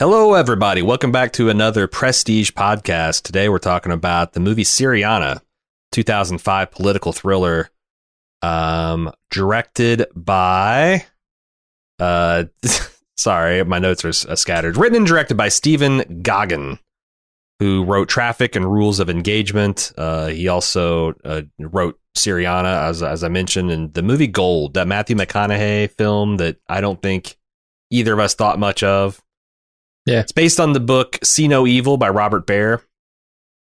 Hello, everybody. Welcome back to another Prestige podcast. Today we're talking about the movie Syriana, 2005 political thriller, um, directed by. Uh, sorry, my notes are uh, scattered. Written and directed by Stephen Gaghan, who wrote Traffic and Rules of Engagement. Uh, he also uh, wrote Syriana, as as I mentioned, and the movie Gold, that Matthew McConaughey film that I don't think either of us thought much of. Yeah. It's based on the book See No Evil by Robert Baer.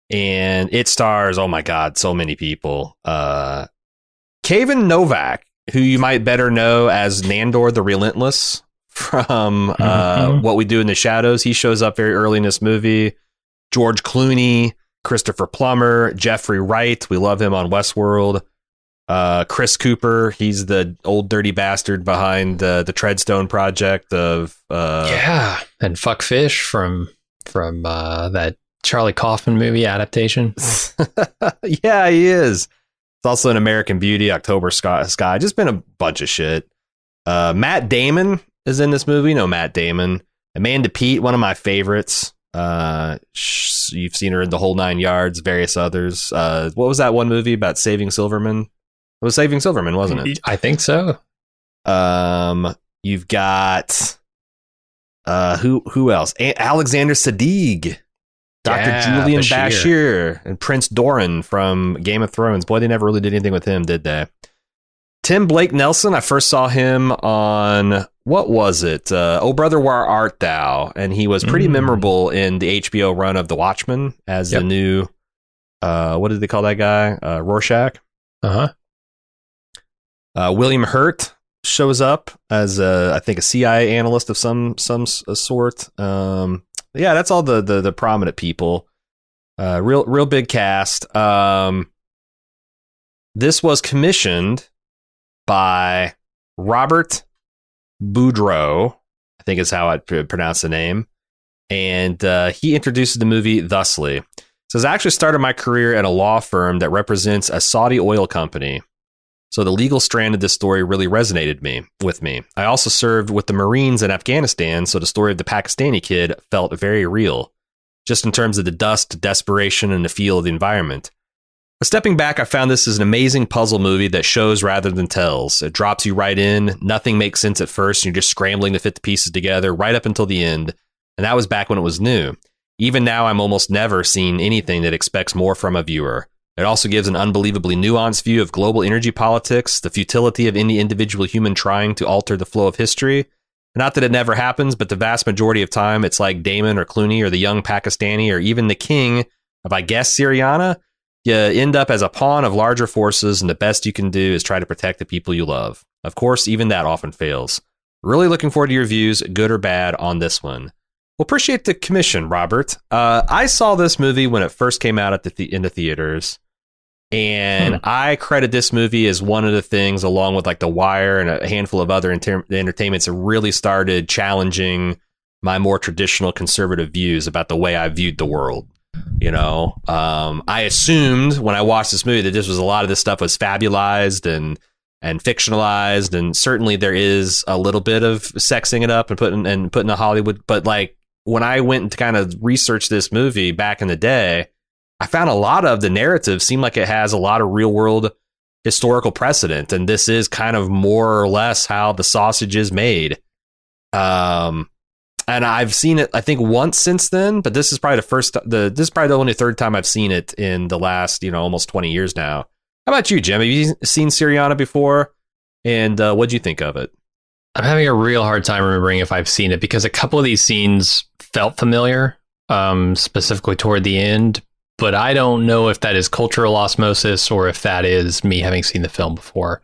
And it stars, oh my God, so many people. Uh Kayvan Novak, who you might better know as Nandor the Relentless from uh, Mhm. What We Do in the Shadows. He shows up very early in this movie. George Clooney, Christopher Plummer, Jeffrey Wright. We love him on Westworld. Uh, Chris Cooper, he's the old dirty bastard behind uh, the Treadstone project of uh, yeah, and fuck fish from from uh, that Charlie Kaufman movie adaptation. yeah, he is. It's also an American Beauty, October Sky, Sky. Just been a bunch of shit. Uh, Matt Damon is in this movie. No, Matt Damon. Amanda Peet, one of my favorites. Uh, sh- you've seen her in The Whole Nine Yards, various others. Uh, what was that one movie about saving Silverman? It was Saving Silverman, wasn't it? I think so. Um, you've got uh, who who else? A- Alexander Siddig, Doctor Yeah, Julian Bashir. Bashir. and Prince Doran from Game of Thrones. Boy, they never really did anything with him, did they? Tim Blake Nelson. I first saw him on what was it? Uh, oh, brother, where art thou? And he was pretty Mm. memorable in the HBO run of The Watchmen as the new. Uh, what did they call that guy? Uh, Rorschach. Uh huh. Uh, William Hurt shows up as a, I think a CIA analyst of some some uh, sort. Um, yeah, that's all the the, the prominent people. Uh, real real big cast. Um, this was commissioned by Robert Boudreau, I think is how I pr- pronounce the name, and uh, he introduces the movie thusly. Says I actually started my career at a law firm that represents a Saudi oil company. So the legal strand of this story really resonated me with me. I also served with the Marines in Afghanistan, so the story of the Pakistani kid felt very real, just in terms of the dust, desperation, and the feel of the environment. But stepping back, I found this is an amazing puzzle movie that shows rather than tells. It drops you right in. Nothing makes sense at first. And you're just scrambling to fit the pieces together right up until the end. And that was back when it was new. Even now, I'm almost never seen anything that expects more from a viewer. It also gives an unbelievably nuanced view of global energy politics, the futility of any individual human trying to alter the flow of history. Not that it never happens, but the vast majority of time, it's like Damon or Clooney or the young Pakistani or even the king of, I guess, Syriana. You end up as a pawn of larger forces, and the best you can do is try to protect the people you love. Of course, even that often fails. Really looking forward to your views, good or bad, on this one. Well, appreciate the commission, Robert. Uh, I saw this movie when it first came out at the, the in the theaters, and Hmm. I credit this movie as one of the things, along with like The Wire and a handful of other enter- entertainments, that really started challenging my more traditional conservative views about the way I viewed the world. You know, um, I assumed when I watched this movie that this was a lot of this stuff was fabulized and and fictionalized, and certainly there is a little bit of sexing it up and putting and putting the Hollywood. But like when I went to kind of research this movie back in the day, I found a lot of the narrative seemed like it has a lot of real world historical precedent, and this is kind of more or less how the sausage is made. Um, and I've seen it, I think, once since then, but this is probably the first, the this is probably the only third time I've seen it in the last, you know, almost twenty years now. How about you, Jim? Have you seen Syriana before? And uh, what do you think of it? I'm having a real hard time remembering if I've seen it because a couple of these scenes felt familiar, um, specifically toward the end. But I don't know if that is cultural osmosis or if that is me having seen the film before.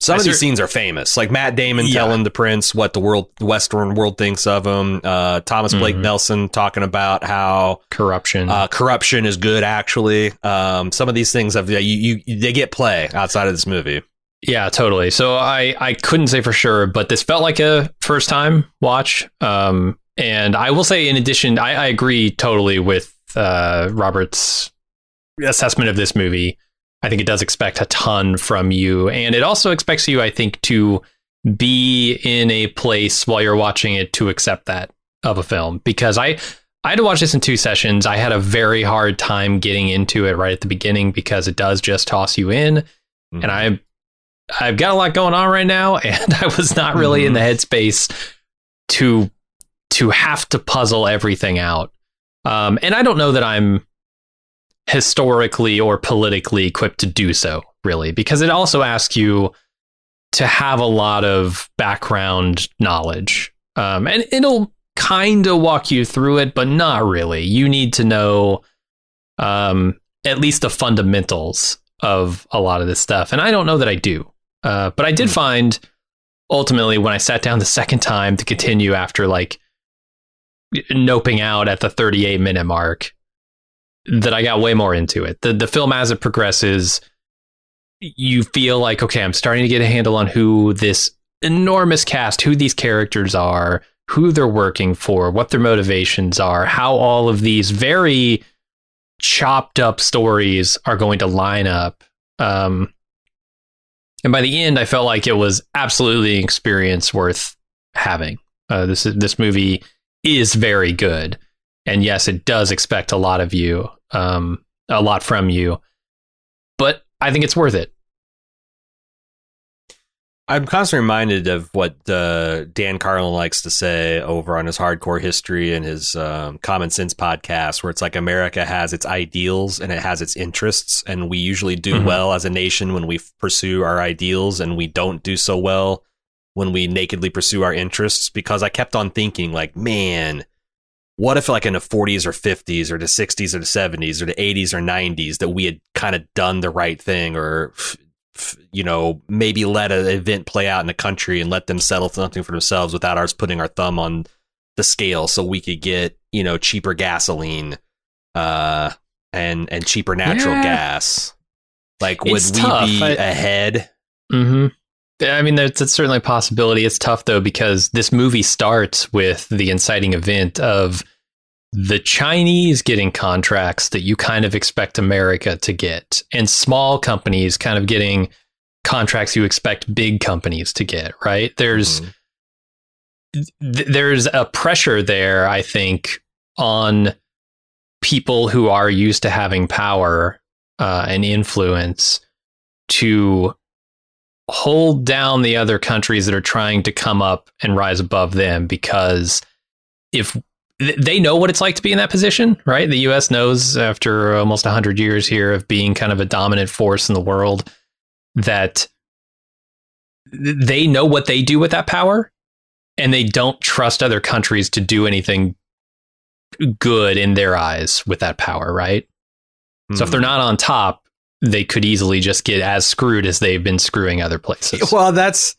Some I of these scenes are famous, like Matt Damon Yeah. telling the prince what the world, the Western world thinks of him. Uh, Thomas Blake Mhm. Nelson talking about how Corruption. uh, corruption is good. Actually, um, some of these things have you, you they get play outside of this movie. Yeah, totally. So I I couldn't say for sure, but this felt like a first time watch. Um, and I will say, in addition, I, I agree totally with uh, Robert's assessment of this movie. I think it does expect a ton from you, and it also expects you, I think, to be in a place while you're watching it to accept that. of a film because I I had to watch this in two sessions. I had a very hard time getting into it right at the beginning because it does just toss you in, mm-hmm. and I I've got a lot going on right now, and I was not really mm-hmm. in the headspace to to have to puzzle everything out. Um, and I don't know that I'm historically or politically equipped to do so, really, because it also asks you to have a lot of background knowledge. Um, and it'll kind of walk you through it, but not really. You need to know um, at least the fundamentals of a lot of this stuff. And I don't know that I do. Uh, but I did mm. find ultimately when I sat down the second time to continue after like noping out at the 38 minute mark that I got way more into it. The the film as it progresses, you feel like okay, I'm starting to get a handle on who this enormous cast, who these characters are, who they're working for, what their motivations are, how all of these very chopped up stories are going to line up. Um, and by the end, I felt like it was absolutely an experience worth having. Uh, this this movie is very good, and yes, it does expect a lot of you, um, a lot from you, but I think it's worth it. I'm constantly reminded of what uh, Dan Carlin likes to say over on his Hardcore History and his um, Common Sense podcast, where it's like America has its ideals and it has its interests, and we usually do mm-hmm. well as a nation when we pursue our ideals, and we don't do so well when we nakedly pursue our interests. Because I kept on thinking, like, man, what if like in the 40s or 50s or the 60s or the 70s or the 80s or 90s that we had kind of done the right thing or you know, maybe let an event play out in the country and let them settle something for themselves without ours putting our thumb on the scale so we could get, you know, cheaper gasoline uh and and cheaper natural yeah. gas. Like would it's we tough. be I, ahead? Mhm. I mean, that's, that's certainly a possibility. It's tough though because this movie starts with the inciting event of the Chinese getting contracts that you kind of expect America to get, and small companies kind of getting contracts you expect big companies to get, right? There's mm-hmm. th- there's a pressure there, I think, on people who are used to having power uh, and influence to hold down the other countries that are trying to come up and rise above them because if they know what it's like to be in that position, right? The U.S. knows after almost 100 years here of being kind of a dominant force in the world that they know what they do with that power and they don't trust other countries to do anything good in their eyes with that power, right? Mm. So if they're hmm. not on top, they could easily just get as screwed as they've been screwing other places. Well, that's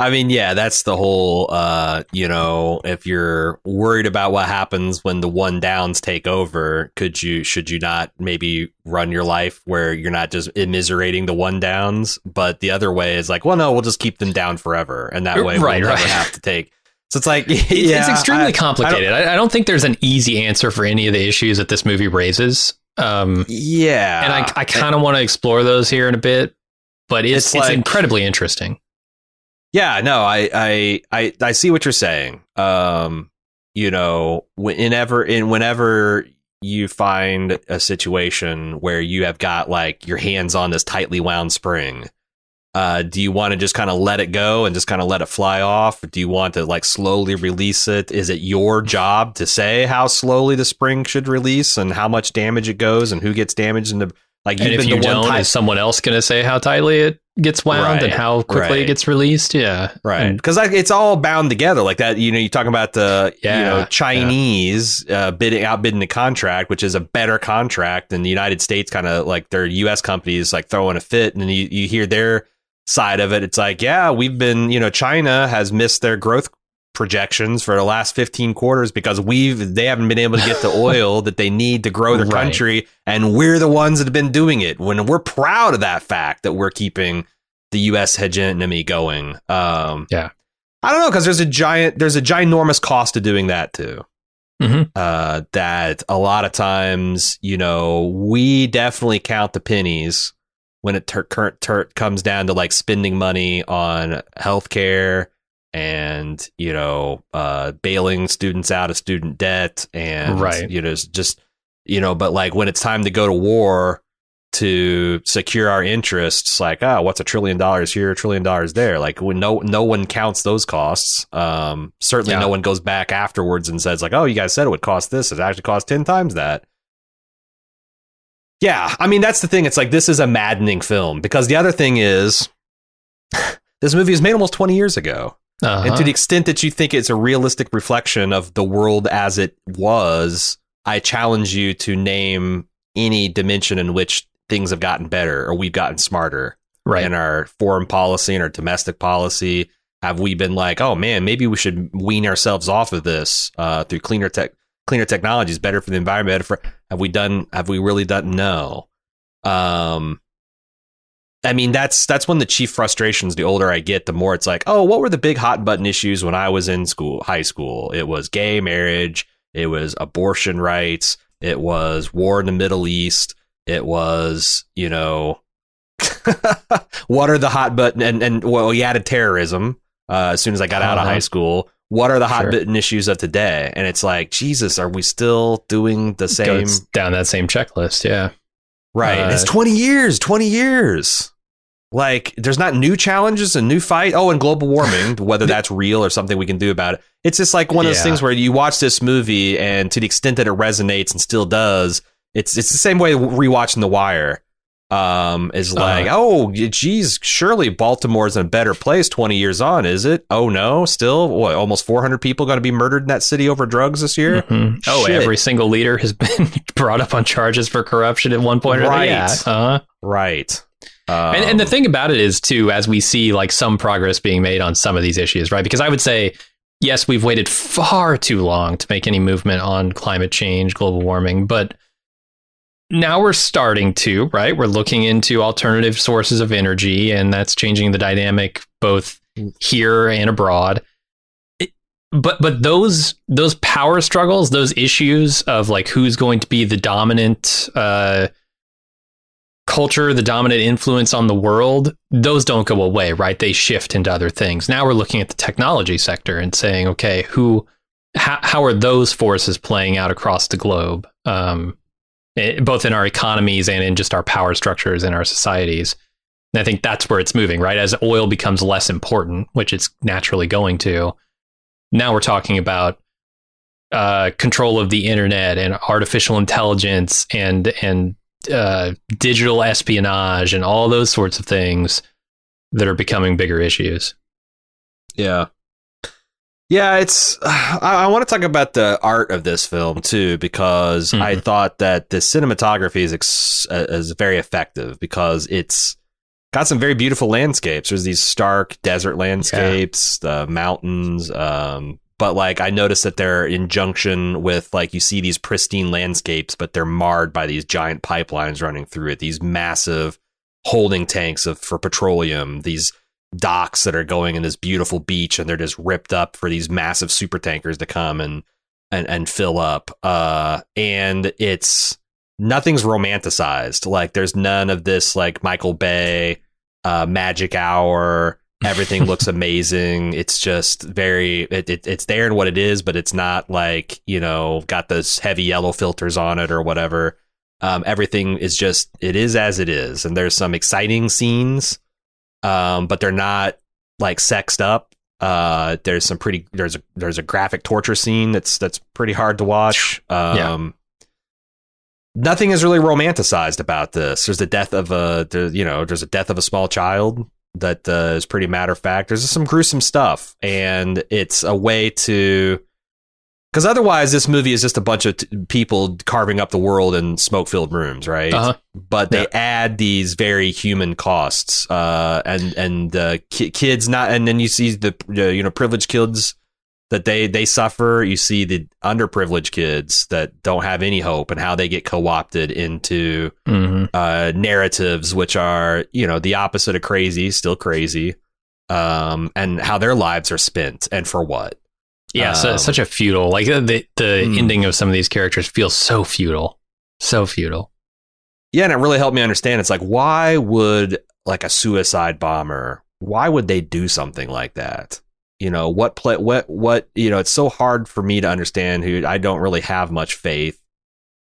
I mean, yeah, that's the whole, uh, you know, if you're worried about what happens when the one downs take over, could you, should you not maybe run your life where you're not just immiserating the one downs, but the other way is like, well, no, we'll just keep them down forever. And that way right, we'll right. never have to take. So it's like, yeah, it's extremely I, complicated. I don't, I don't, think there's an easy answer for any of the issues that this movie raises. Um, yeah. And I, I kind of want to explore those here in a bit, but it's, it's, like, it's incredibly interesting yeah, no, I, I, I, I see what you're saying. Um, you know, whenever, in whenever you find a situation where you have got like your hands on this tightly wound spring, uh, do you want to just kind of let it go and just kind of let it fly off? Or do you want to like slowly release it? Is it your job to say how slowly the spring should release and how much damage it goes and who gets damaged in the like and if you don't, is someone else going to say how tightly it gets wound right, and how quickly right. it gets released? Yeah, right. Because it's all bound together like that. You know, you talk about the yeah, you know Chinese yeah. uh, bidding outbidding the contract, which is a better contract than the United States. Kind of like their U.S. companies like throwing a fit, and then you you hear their side of it. It's like, yeah, we've been you know China has missed their growth projections for the last 15 quarters because we've they haven't been able to get the oil that they need to grow their right. country and we're the ones that have been doing it when we're proud of that fact that we're keeping the US hegemony going um yeah i don't know because there's a giant there's a ginormous cost to doing that too mm-hmm. uh that a lot of times you know we definitely count the pennies when it ter- ter- ter- comes down to like spending money on healthcare and you know uh, bailing students out of student debt and Right. you know just you know but like when it's time to go to war to secure our interests like ah what's a trillion dollars here a trillion dollars there like when no no one counts those costs um certainly Yeah. no one goes back afterwards and says like oh you guys said it would cost this it actually cost 10 times that yeah i mean that's the thing it's like this is a maddening film because the other thing is this movie was made almost 20 years ago Uh-huh. and to the extent that you think it's a realistic reflection of the world as it was, I challenge you to name any dimension in which things have gotten better or we've gotten smarter right. in our foreign policy and our domestic policy. Have we been like, oh man, maybe we should wean ourselves off of this uh, through cleaner tech, cleaner technologies, better for the environment? Better for have we done? Have we really done? No. Um, I mean, that's that's one of the chief frustrations. The older I get, the more it's like, oh, what were the big hot button issues when I was in school, high school? It was gay marriage, it was abortion rights, it was war in the Middle East, it was, you know, what are the hot button and and well, we added terrorism uh, as soon as I got out of Uh-huh. high school. What are the hot Sure. button issues of today? And it's like, Jesus, are we still doing the same? Goes down that same checklist. Yeah. Right. Uh, it's 20 years, 20 years. Like, there's not new challenges and new fight. Oh, and global warming, whether that's real or something we can do about it. It's just like one of those Yeah. things where you watch this movie, and to the extent that it resonates and still does, it's it's the same way rewatching The Wire. Um, is like, Uh-huh. oh, geez, surely Baltimore's in a better place 20 years on, is it? Oh no, still, what, almost 400 people going to be murdered in that city over drugs this year? Mhm. Oh, every single leader has been brought up on charges for corruption at one point or another. Right. Yeah. Uh-huh. Right. and, and the Um, thing about it is too as we see like some progress being made on some of these issues right because i would say yes we've waited far too long to make any movement on climate change global warming but now we're starting to right we're looking into alternative sources of energy and that's changing the dynamic both here and abroad but but those those power struggles those issues of like who's going to be the dominant uh culture, the dominant influence on the world, those don't go away, right? They shift into other things. Now we're looking at the technology sector and saying, okay, who, how, how are those forces playing out across the globe, um, eh, both in our economies and in just our power structures in our societies? And I think that's where it's moving, right? As oil becomes less important, which it's naturally going to, now we're talking about uh, control of the internet and artificial intelligence and and uh, digital espionage and all those sorts of things that are becoming bigger issues. Yeah. Yeah, it's. I, I want to talk about the art of this film too, because I Mhm. thought that the cinematography is ex, uh, is very effective because it's got some very beautiful landscapes. There's these stark desert landscapes, the mountains. Um, but like I noticed that they're in junction with like you see these pristine landscapes, but they're marred by these giant pipelines running through it. These massive holding tanks of for petroleum. These docks that are going in this beautiful beach and they're just ripped up for these massive super tankers to come and and and fill up. Uh and it's nothing's romanticized. Like there's none of this like Michael Bay uh magic hour. Everything looks amazing. It's just very it, it it's there in what it is but it's not like you know got those heavy yellow filters on it or whatever. Um everything is just it is as it is. And there's some exciting scenes um, but they're not like sexed up. Uh, there's some pretty there's a there's a graphic torture scene that's that's pretty hard to watch. Um, nothing is really romanticized about this. There's the death of a there, you know there's a death of a small child that uh, is pretty matter of fact. There's some gruesome stuff, and it's a way to because otherwise this movie is just a bunch of t- people carving up the world in smoke filled rooms, right? Uh-huh. but they Yeah. add these very human costs uh and and uh ki- kids not and then you see the uh, you know privileged kids that they they suffer you see the underprivileged kids that don't have any hope and how they get co-opted into hmm uh narratives which are you know the opposite of crazy still crazy um and how their lives are spent and for what Yeah, so, Um, such a futile. Like the the Hmm. ending of some of these characters feels so futile, so futile. yeah and it really helped me understand it's like why would like a suicide bomber why would they do something like that you know what play what what you know it's so hard for me to understand who I don't really have much faith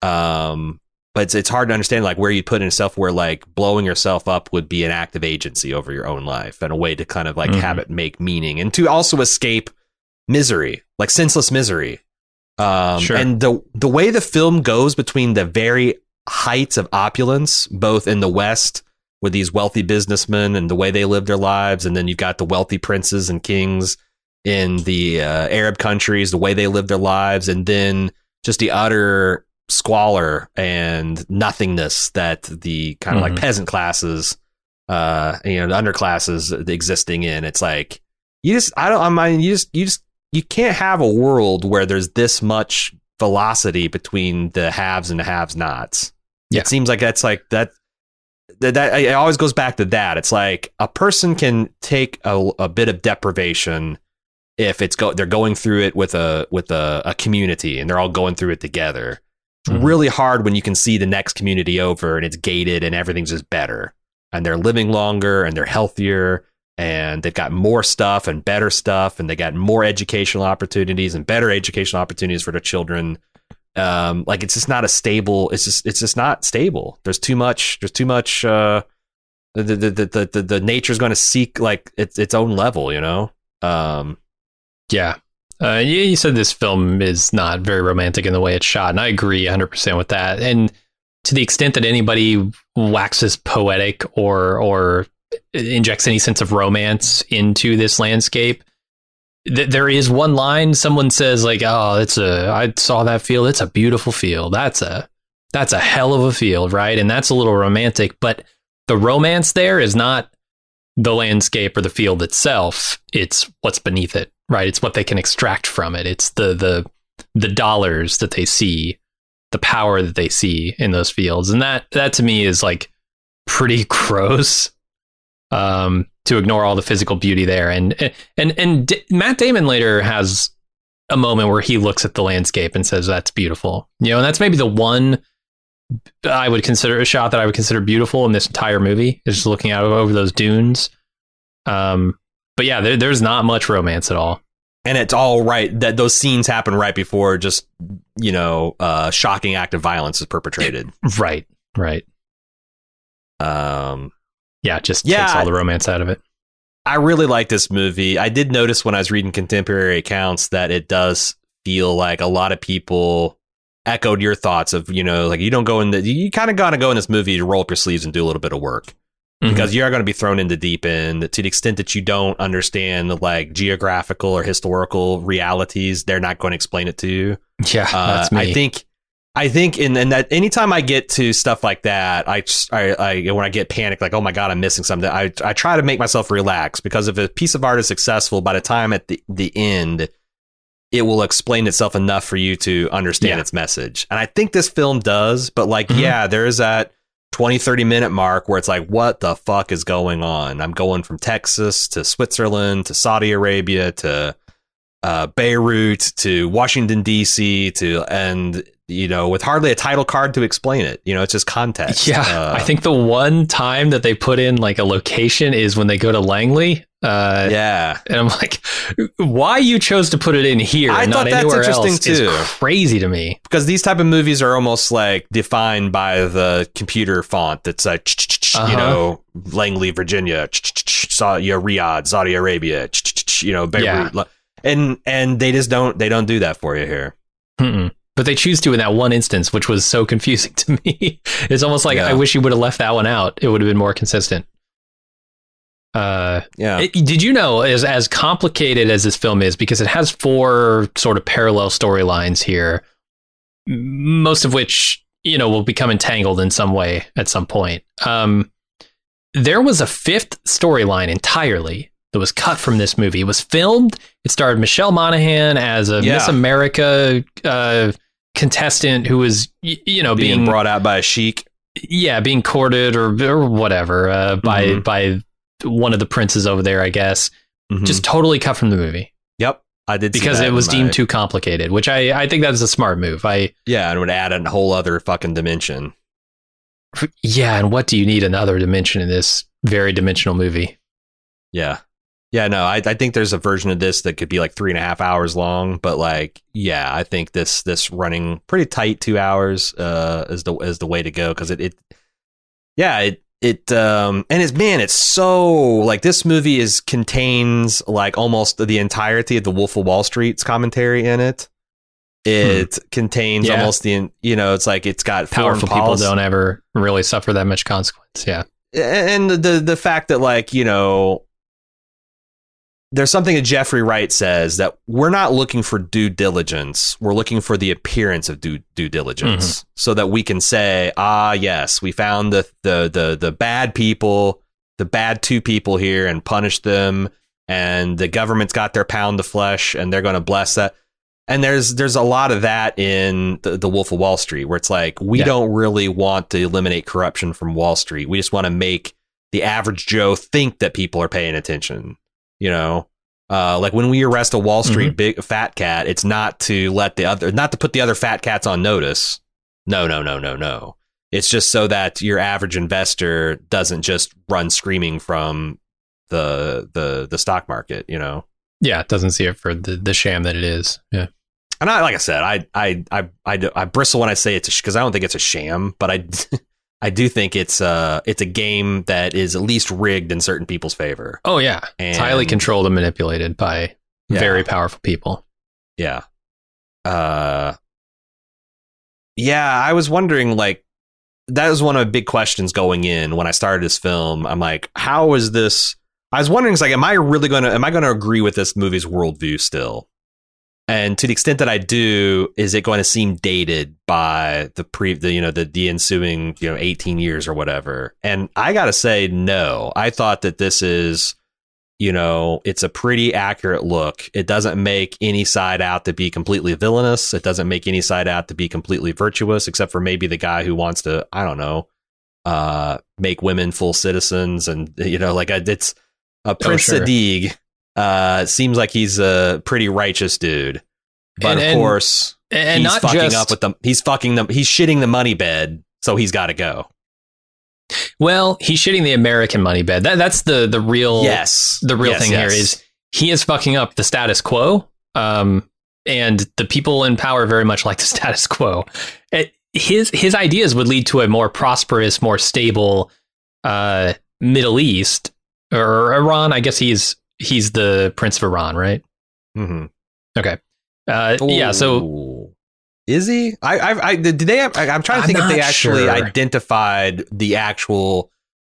um but it's, it's hard to understand like where you put in yourself where like blowing yourself up would be an act of agency over your own life and a way to kind of like Mhm. have it make meaning and to also escape misery like senseless misery um Sure. and the the way the film goes between the very heights of opulence both in the west with these wealthy businessmen and the way they live their lives and then you've got the wealthy princes and kings in the uh, arab countries the way they live their lives and then just the utter squalor and nothingness that the kind of like Mhm. peasant classes uh you know the underclasses existing in it's like you just i don't i mean you just you just you can't have a world where there's this much velocity between the haves and the haves nots. Yeah. it seems like that's like that that, that it always goes back to that. It's like a person can take a, a bit of deprivation if it's go they're going through it with a with a, a community and they're all going through it together. It's Mhm. really hard when you can see the next community over and it's gated and everything's just better. And they're living longer and they're healthier and they've got more stuff and better stuff and they got more educational opportunities and better educational opportunities for their children um like it's just not a stable it's just it's just not stable there's too much there's too much uh the the the the, the, nature's going to seek like its its own level you know um Yeah. Uh, you, you said this film is not very romantic in the way it's shot, and I agree 100% with that. And to the extent that anybody waxes poetic or or injects any sense of romance into this landscape, th- there is one line someone says like, "Oh, it's a I saw that field. It's a beautiful field. That's a that's a hell of a field, right?" And that's a little romantic, but the romance there is not the landscape or the field itself it's what's beneath it right it's what they can extract from it it's the the the dollars that they see the power that they see in those fields and that that to me is like pretty gross um to ignore all the physical beauty there and and and D- Matt Damon later has a moment where he looks at the landscape and says that's beautiful you know and that's maybe the one I would consider a shot that I would consider beautiful in this entire movie is just looking out over those dunes. Um, but yeah, there, there's not much romance at all. and it's all right that those scenes happen right before just you know uh shocking act of violence is perpetrated Right, right. um Yeah, it just Yeah, takes all the romance out of it. I really like this movie. I did notice when I was reading contemporary accounts that it does feel like a lot of people echoed your thoughts of, you know, like you don't go in the, you kind of got to go in this movie to roll up your sleeves and do a little bit of work because you are going to be thrown into deep end to the extent that you don't understand the like geographical or historical realities. They're not going to explain it to you. yeah, Uh, that's me. I think, I think, in and that anytime I get to stuff like that, I, I, I, when I get panicked, like, oh my god, I'm missing something. I, I try to make myself relax because if a piece of art is successful, by the time at the the end, it will explain itself enough for you to understand Yeah. its message. And I think this film does. But like, Mhm. yeah, there is that 20, 30 minute mark where it's like, what the fuck is going on? I'm going from Texas to Switzerland to Saudi Arabia to uh, Beirut to Washington D.C. to and you know with hardly a title card to explain it. You know, it's just context. yeah, Uh, I think the one time that they put in like a location is when they go to Langley. Uh, yeah, And I'm like, why you chose to put it in here I and thought not that's anywhere interesting, else too. is crazy to me. because these type of movies are almost like defined by the computer font that's like you Uh-huh. know Langley, Virginia, Saudi Riyadh, Saudi Arabia, you know Beirut, and and they just don't they don't do that for you here. Mm-mm. But they choose to in that one instance, which was so confusing to me. it's almost like Yeah. I wish you would have left that one out. It would have been more consistent. Uh, Yeah, it- did you know as as complicated as this film is because it has four sort of parallel storylines here, most of which you know will become entangled in some way at some point. Um, there was a fifth storyline entirely that was cut from this movie. It was filmed. It starred Michelle Monaghan as a Yeah. Miss America uh, contestant who was you know being, being, brought out by a sheik. yeah being courted or or whatever uh, by Mhm. by one of the princes over there, I guess Mhm. just totally cut from the movie yep, I did see because it was my- deemed too complicated, which I, I think that's a smart move. I yeah, and would add a whole other fucking dimension. yeah, and what do you need another dimension in this very dimensional movie? Yeah. Yeah, no, I, I think there's a version of this that could be like three and a half hours long, but like, yeah, I think this this running pretty tight two hours uh, is the is the way to go because it, it, yeah, it it um and it's man, it's so like this movie is contains like almost the entirety of the Wolf of Wall Street's commentary in it. It contains Yeah. almost the you know it's like it's got Powerful people don't ever really suffer that much consequence. Yeah. and the the fact that like you know there's something that Jeffrey Wright says that we're not looking for due diligence. We're looking for the appearance of due due diligence, so that we can say, ah, yes, we found the the the the bad people, the bad two people here, and punish them. And the government's got their pound of flesh, and they're going to bless that. And there's there's a lot of that in the, the Wolf of Wall Street, where it's like we Yeah. don't really want to eliminate corruption from Wall Street. We just want to make the average Joe think that people are paying attention. You know, uh, like when we arrest a Wall Street big fat cat, it's not to let the other, not to put the other fat cats on notice. No, no, no, no, no. It's just so that your average investor doesn't just run screaming from the the the stock market. You know. Yeah. It doesn't see it for the, the sham that it is. Yeah. And I, like I said, I, I, I, I, I bristle when I say it's because I don't think it's a sham, but I, I do think it's uh it's a game that is at least rigged in certain people's favor. Oh, yeah. It's highly controlled and manipulated by Yeah. very powerful people. Yeah. Uh, yeah, I was wondering, like, that was one of the big questions going in when I started this film. I'm like, how is this? I was wondering, it's like, am I really going to, am I going to agree with this movie's worldview still? And to the extent that I do, is it going to seem dated by the pre, the, you know, the, the ensuing, you know, 18 years or whatever? And I got to say, no. I thought that this is, you know, it's a pretty accurate look. It doesn't make any side out to be completely villainous. It doesn't make any side out to be completely virtuous, except for maybe the guy who wants to, I don't know, uh, make women full citizens. And, you know, like it's a Prince sure. Sadiq, uh, seems like he's a pretty righteous dude. But And- of and- course, And he's fucking just, up with them. He's fucking them. He's shitting the money bed. So he's got to go. well, he's shitting the American money bed. That, that's the, the real, yes. the real Yes, thing yes. here is he is fucking up the status quo. Um, and the people in power very much like the status quo. It, his his ideas would lead to a more prosperous, more stable uh, Middle East or Iran. I guess he's he's the Prince of Iran, right? Mm-hmm. Okay. Uh, yeah. So is he? I, I, I did they? I, I'm trying to I'm think if they actually sure. identified the actual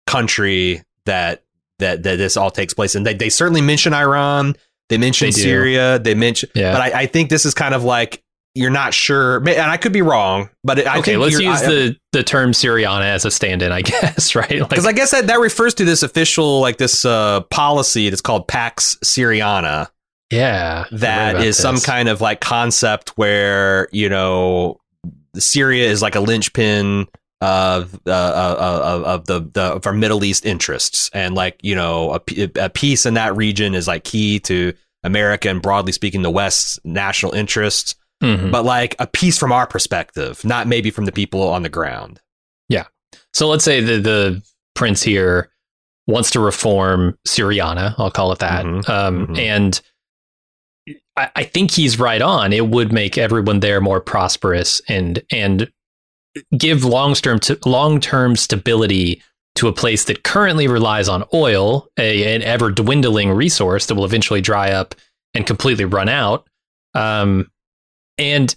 country that that that this all takes place in. They they certainly mention Iran. They mention They. Syria. They mention, yeah. but I, I think this is kind of like you're not sure, and I could be wrong. But I okay. Let's use I- the the term Syriana as a stand-in, I guess. Right. Like, because I guess that, that refers to this official like this uh, policy. It's called Pax Syriana. yeah. that is read that about is some kind of like concept where you know Syria is like a linchpin of uh, of, of the, the of our Middle East interests, and like you know a peace in that region is like key to America and broadly speaking the West's national interests. Mhm. But like a piece from our perspective, not maybe from the people on the ground. Yeah. So let's say the the prince here wants to reform Syriana. I'll call it that. Mhm. Um, Mhm. And I, I think he's right on. It would make everyone there more prosperous and and give long term long term stability to a place that currently relies on oil, a, an ever dwindling resource that will eventually dry up and completely run out. Um, and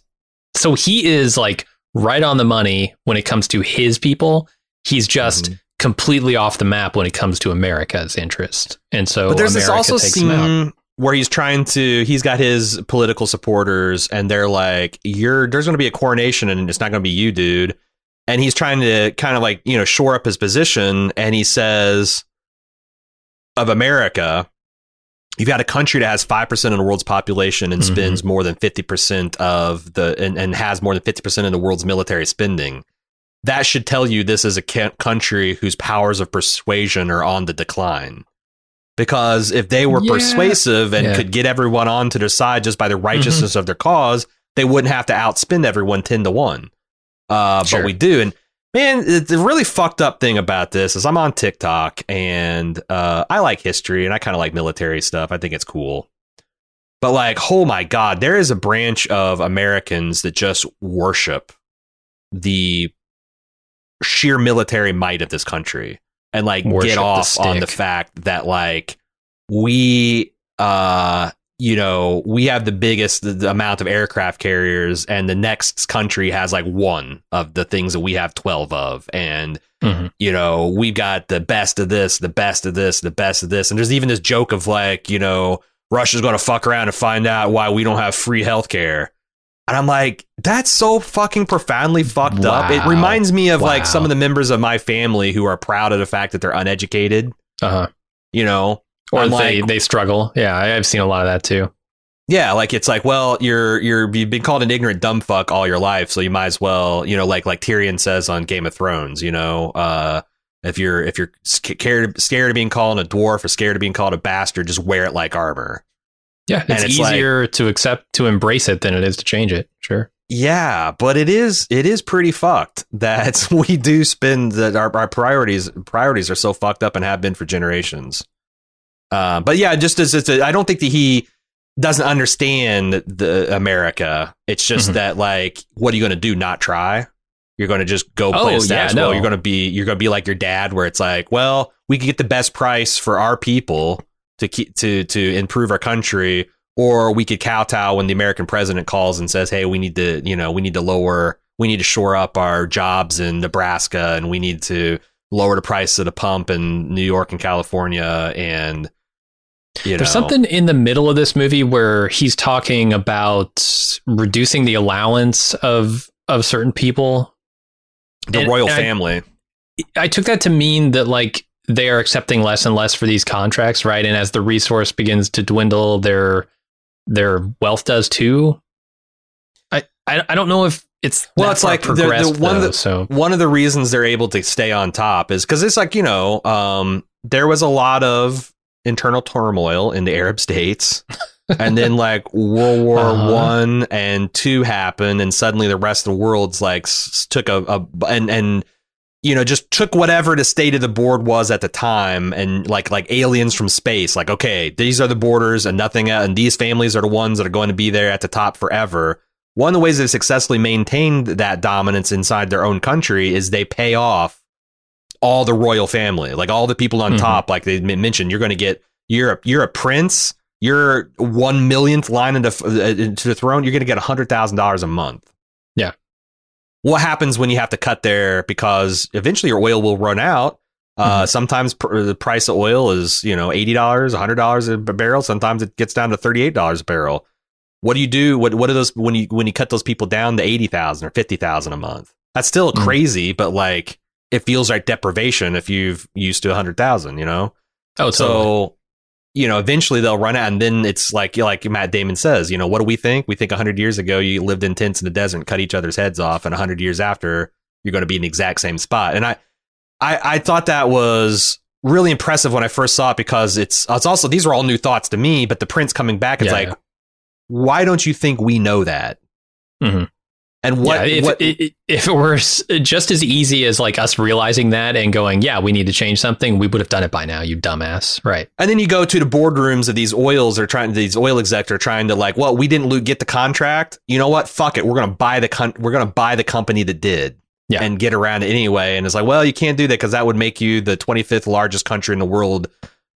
so he is like right on the money when it comes to his people. He's just Mhm. completely off the map when it comes to America's interest. And so But there's America this also scene where he's trying to he's got his political supporters and they're like you're there's going to be a coronation and it's not going to be you dude and he's trying to kind of like you know shore up his position and he says of america you've got a country that has 5% of the world's population and Mhm. spends more than 50% of the and, and has more than 50% of the world's military spending that should tell you this is a country whose powers of persuasion are on the decline because if they were Yeah. persuasive and Yeah. could get everyone onto their side just by the righteousness of their cause, they wouldn't have to outspend everyone ten to one. Uh, Sure. But we do, and Man, the really fucked up thing about this is I'm on TikTok and uh, I like history and I kind of like military stuff. I think it's cool. But like, oh my god, there is a branch of Americans that just worship the sheer military might of this country and like Worship get off on the fact that like we uh you know we have the biggest the, the amount of aircraft carriers and the next country has like one of the things that we have 12 of. And Mhm. you know we've got the best of this the best of this the best of this. And there's even this joke of like you know russia's going to fuck around and find out why we don't have free healthcare. And i'm like that's so fucking profoundly fucked up. It reminds me of like some of the members of my family who are proud of the fact that they're uneducated. Uh-huh. you know Or I'm they like- they struggle. Yeah, I've seen a lot of that too. Yeah, like it's like, well, you're you're you've been called an ignorant dumb fuck all your life, so you might as well, you know, like like Tyrion says on Game of Thrones, you know, uh, if you're if you're scared scared of being called a dwarf or scared of being called a bastard, just wear it like armor. Yeah, it's, it's like- easier to accept to embrace it than it is to change it. Sure. Yeah, but it is it is pretty fucked that we do spend that our, our priorities priorities are so fucked up and have been for generations. Uh, but yeah, just as it's a, I don't think that he doesn't understand the America. It's just Mhm. that like, what are you going to do? Not try? You're going to just go play Oh, a status yeah, no. You're going to be you're going to be like your dad, where it's like, well, we could get the best price for our people to keep to to improve our country, or we could kowtow when the American president calls and says, "Hey, we need to, you know, we need to lower, we need to shore up our jobs in Nebraska, and we need to lower the price of the pump in New York and California." And you know, There's something in the middle of this movie where he's talking about reducing the allowance of of certain people. the and- royal and family. I took that to mean that like they are accepting less and less for these contracts, right? And as the resource begins to dwindle, their their wealth does too. I I, I don't know if it's Well, it's like the- the one though, that- so one of the reasons they're able to stay on top is because it's like you know um, there was a lot of internal turmoil in the Arab states, and then like World War Uh-huh. One and Two happened, and suddenly the rest of the world's like s- took a, a and and you know just took whatever the state of the board was at the time, and like like aliens from space, like okay, these are the borders and nothing, else, and these families are the ones that are going to be there at the top forever. One of the ways they successfully maintained that dominance inside their own country is they pay off all the royal family, like all the people on Mhm. top. Like they mentioned, you're going to get you're a, you're a prince. You're one millionth line into uh, into the throne. You're going to get hundred thousand dollars a month. Yeah. What happens when you have to cut there because eventually your oil will run out? Uh, Mhm. sometimes pr- the price of oil is you know eighty dollars, hundred dollars a barrel. Sometimes it gets down to thirty eight dollars a barrel. What do you do? What what are those when you when you cut those people down to eighty thousand or fifty thousand a month? That's still Mhm. crazy, but like it feels like deprivation if you've used to a hundred thousand. You know, oh, so you know eventually they'll run out, and then it's like like Matt Damon says, you know, what do we think? We think a hundred years ago you lived in tents in the desert, cut each other's heads off, and a hundred years after you're going to be in the exact same spot. And I I I thought that was really impressive when I first saw it because it's it's also these were all new thoughts to me, but the prince coming back, it's Yeah, like yeah. why don't you think we know that? Mhm. And what, yeah, if, what i- i- if it were just as easy as like us realizing that and going, yeah, we need to change something, we would have done it by now, you dumbass. Right. and then you go to the boardrooms of these oils are trying these oil execs are trying to like, well, we didn't get the contract. You know what? Fuck it. We're gonna buy the con- we're gonna buy the company that did. Yeah. And get around it anyway. And it's like, well, you can't do that because that would make you the 25th largest country in the world,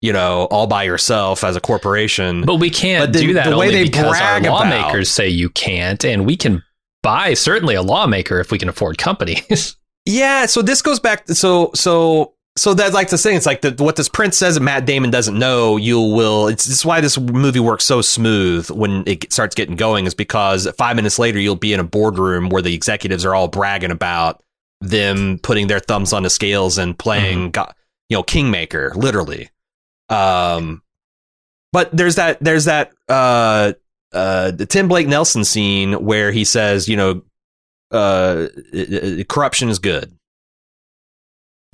you know, all by yourself as a corporation. But we can't But the- do that the way they because our brag about- lawmakers say you can't, and we can buy certainly a lawmaker if we can afford companies. Yeah, so this goes back. So so so that's like the thing. It's like the, what this prince says that Matt Damon doesn't know. You will. It's, it's why this movie works so smooth when it starts getting going. Is because five minutes later you'll be in a boardroom where the executives are all bragging about them putting their thumbs on the scales and playing, go- you know, kingmaker, literally. Um, but there's that there's that uh uh the Tim Blake Nelson scene where he says, you know, uh, uh, corruption is good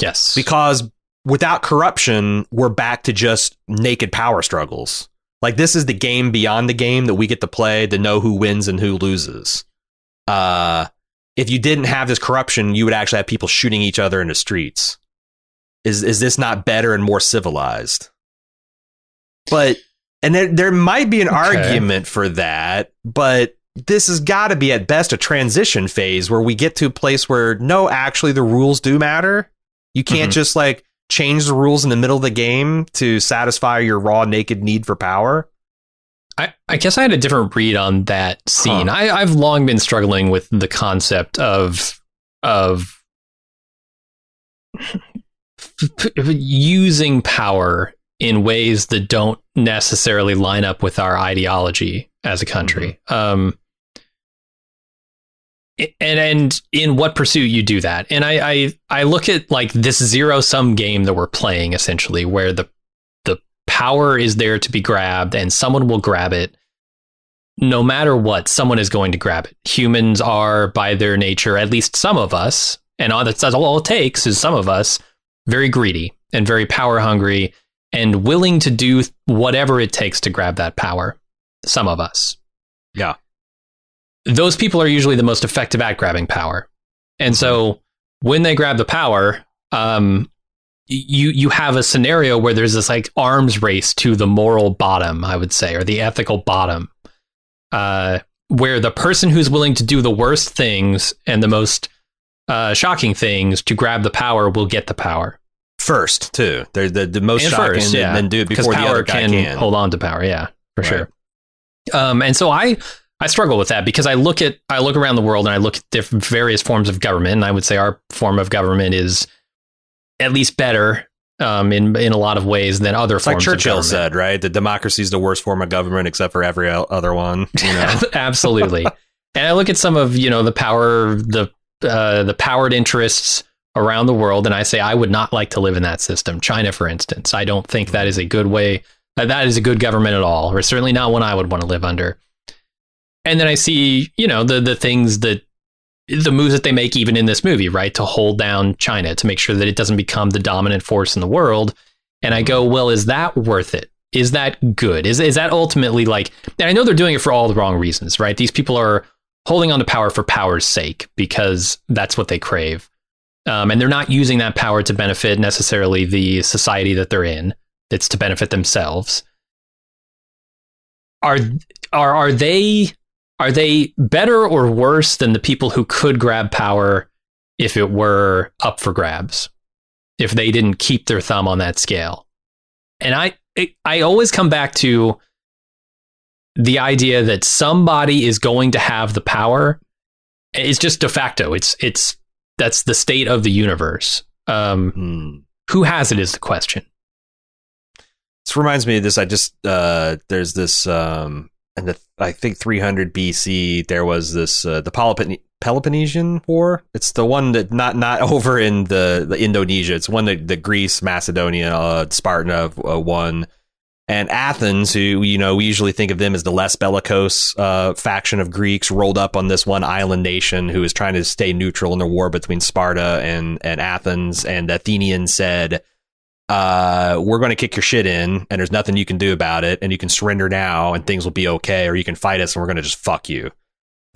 yes. because without corruption, we're back to just naked power struggles. Like this is the game beyond the game that we get to play to know who wins and who loses. Uh, if you didn't have this corruption, you would actually have people shooting each other in the streets. Is is this not better and more civilized? But and there there might be an Okay. argument for that, but this has got to be at best a transition phase where we get to a place where no, actually the rules do matter. You can't Mhm. just like change the rules in the middle of the game to satisfy your raw naked need for power. I, I guess I had a different read on that scene. Huh. I, I've long been struggling with the concept of of using power in ways that don't necessarily line up with our ideology as a country. Um, and and in what pursuit you do that. And I, I I look at like this zero sum game that we're playing essentially, where the the power is there to be grabbed and someone will grab it no matter what, someone is going to grab it. Humans are, by their nature, at least some of us, and all that's all it takes is some of us, very greedy and very power hungry and willing to do whatever it takes to grab that power. Some of us. Yeah. Those people are usually the most effective at grabbing power. And so when they grab the power, um, you you have a scenario where there's this like arms race to the moral bottom, I would say, or the ethical bottom uh, where the person who's willing to do the worst things and the most uh, shocking things to grab the power will get the power. First, too. They're the, the most And shocking first, and yeah. then do it before the other guy can, can. hold on to power. Yeah, for Right. sure. Um, and so I I struggle with that because I look at I look around the world and I look at different various forms of government, and I would say our form of government is at least better um, in in a lot of ways than other It's like forms. Churchill of government. said, right? The democracy is the worst form of government except for every other one. You know? Absolutely. and I look at some of you know the power the uh, the powered interests around the world, and I say I would not like to live in that system. China, for instance, I don't think that is a good way. That that is a good government at all, or certainly not one I would want to live under. And then I see you know the the things that the moves that they make even in this movie, right, to hold down China to make sure that it doesn't become the dominant force in the world. And I go, mm-hmm. well, is that worth it? Is that good? Is is that ultimately like? And I know they're doing it for all the wrong reasons, right? These people are holding on to power for power's sake because that's what they crave, um, and they're not using that power to benefit necessarily the society that they're in. It's to benefit themselves. Are are are they are they better or worse than the people who could grab power if it were up for grabs? If they didn't keep their thumb on that scale? And I I always come back to the idea that somebody is going to have the power. It's just de facto. It's it's that's the state of the universe. Um, Hmm. who has it is the question. This reminds me of this. I just uh, there's this um, and the I think 300 BC there was this uh, the Pelopon- Peloponnesian War. It's the one that not not over in the, the Indonesia. It's one that the Greece, Macedonia, uh, Sparta uh, won, and Athens, who you know we usually think of them as the less bellicose uh, faction of Greeks, rolled up on this one island nation who was trying to stay neutral in the war between Sparta and and Athens. And the Athenians said uh, we're going to kick your shit in and there's nothing you can do about it and you can surrender now and things will be okay or you can fight us and we're going to just fuck you.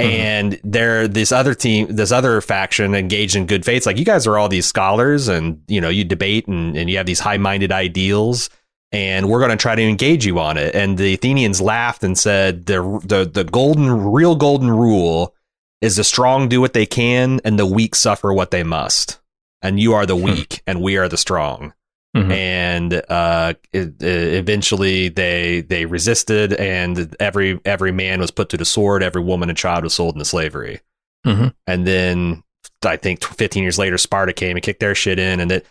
Mhm. And there, this other team, this other faction engaged in good faith. It's like you guys are all these scholars and, you know, you debate and, and you have these high minded ideals and we're going to try to engage you on it. And the Athenians laughed and said the, the, the golden, real golden rule is the strong do what they can and the weak suffer what they must. And you are the Hmm. weak and we are the strong Mhm. and uh, it, it- eventually they they resisted, and every every man was put to the sword. Every woman and child was sold into slavery. Mhm. And then I think 15 years later, Sparta came and kicked their shit in, and it.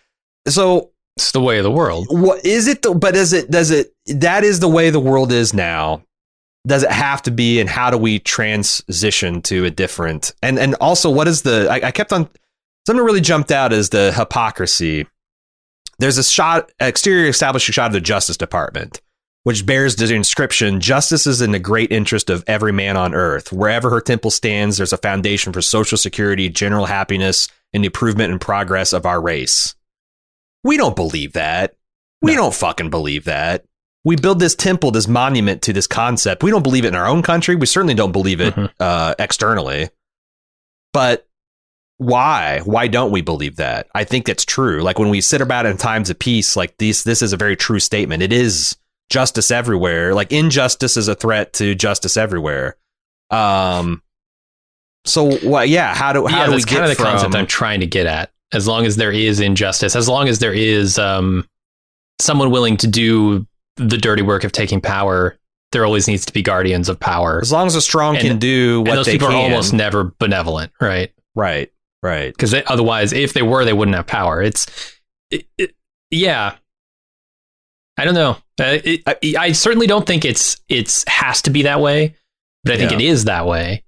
So It's the way of the world. what is it? But does it does it that is the way the world is now? Does it have to be, and how do we transition to a different? And and also, what is the? I, I kept on something really jumped out is the hypocrisy. There's a shot, exterior established shot of the Justice Department, which bears the inscription: "Justice is in the great interest of every man on earth. Wherever her temple stands, there's a foundation for social security, general happiness, and the improvement and progress of our race." We don't believe that. We don't fucking believe that. We build this temple, this monument to this concept. We don't believe it in our own country. We certainly don't believe it Mhm. uh, externally. But why? Why don't we believe that? I think that's true. Like when we sit about it in times of peace, like this, this is a very true statement. It is justice everywhere. Like injustice is a threat to justice everywhere. Um. So what? Yeah. How do how yeah, do we that's get kind of the from, concept I'm trying to get at. As long as there is injustice, as long as there is um, someone willing to do the dirty work of taking power, there always needs to be guardians of power. as long as the strong And- can do what and those they people can. are almost never benevolent, right? right. Right. Because otherwise, if they were, they wouldn't have power. It's, it, it- yeah. I don't know. Uh, it, I, I certainly don't think it's it's has to be that way, but I think Yeah. it is that way,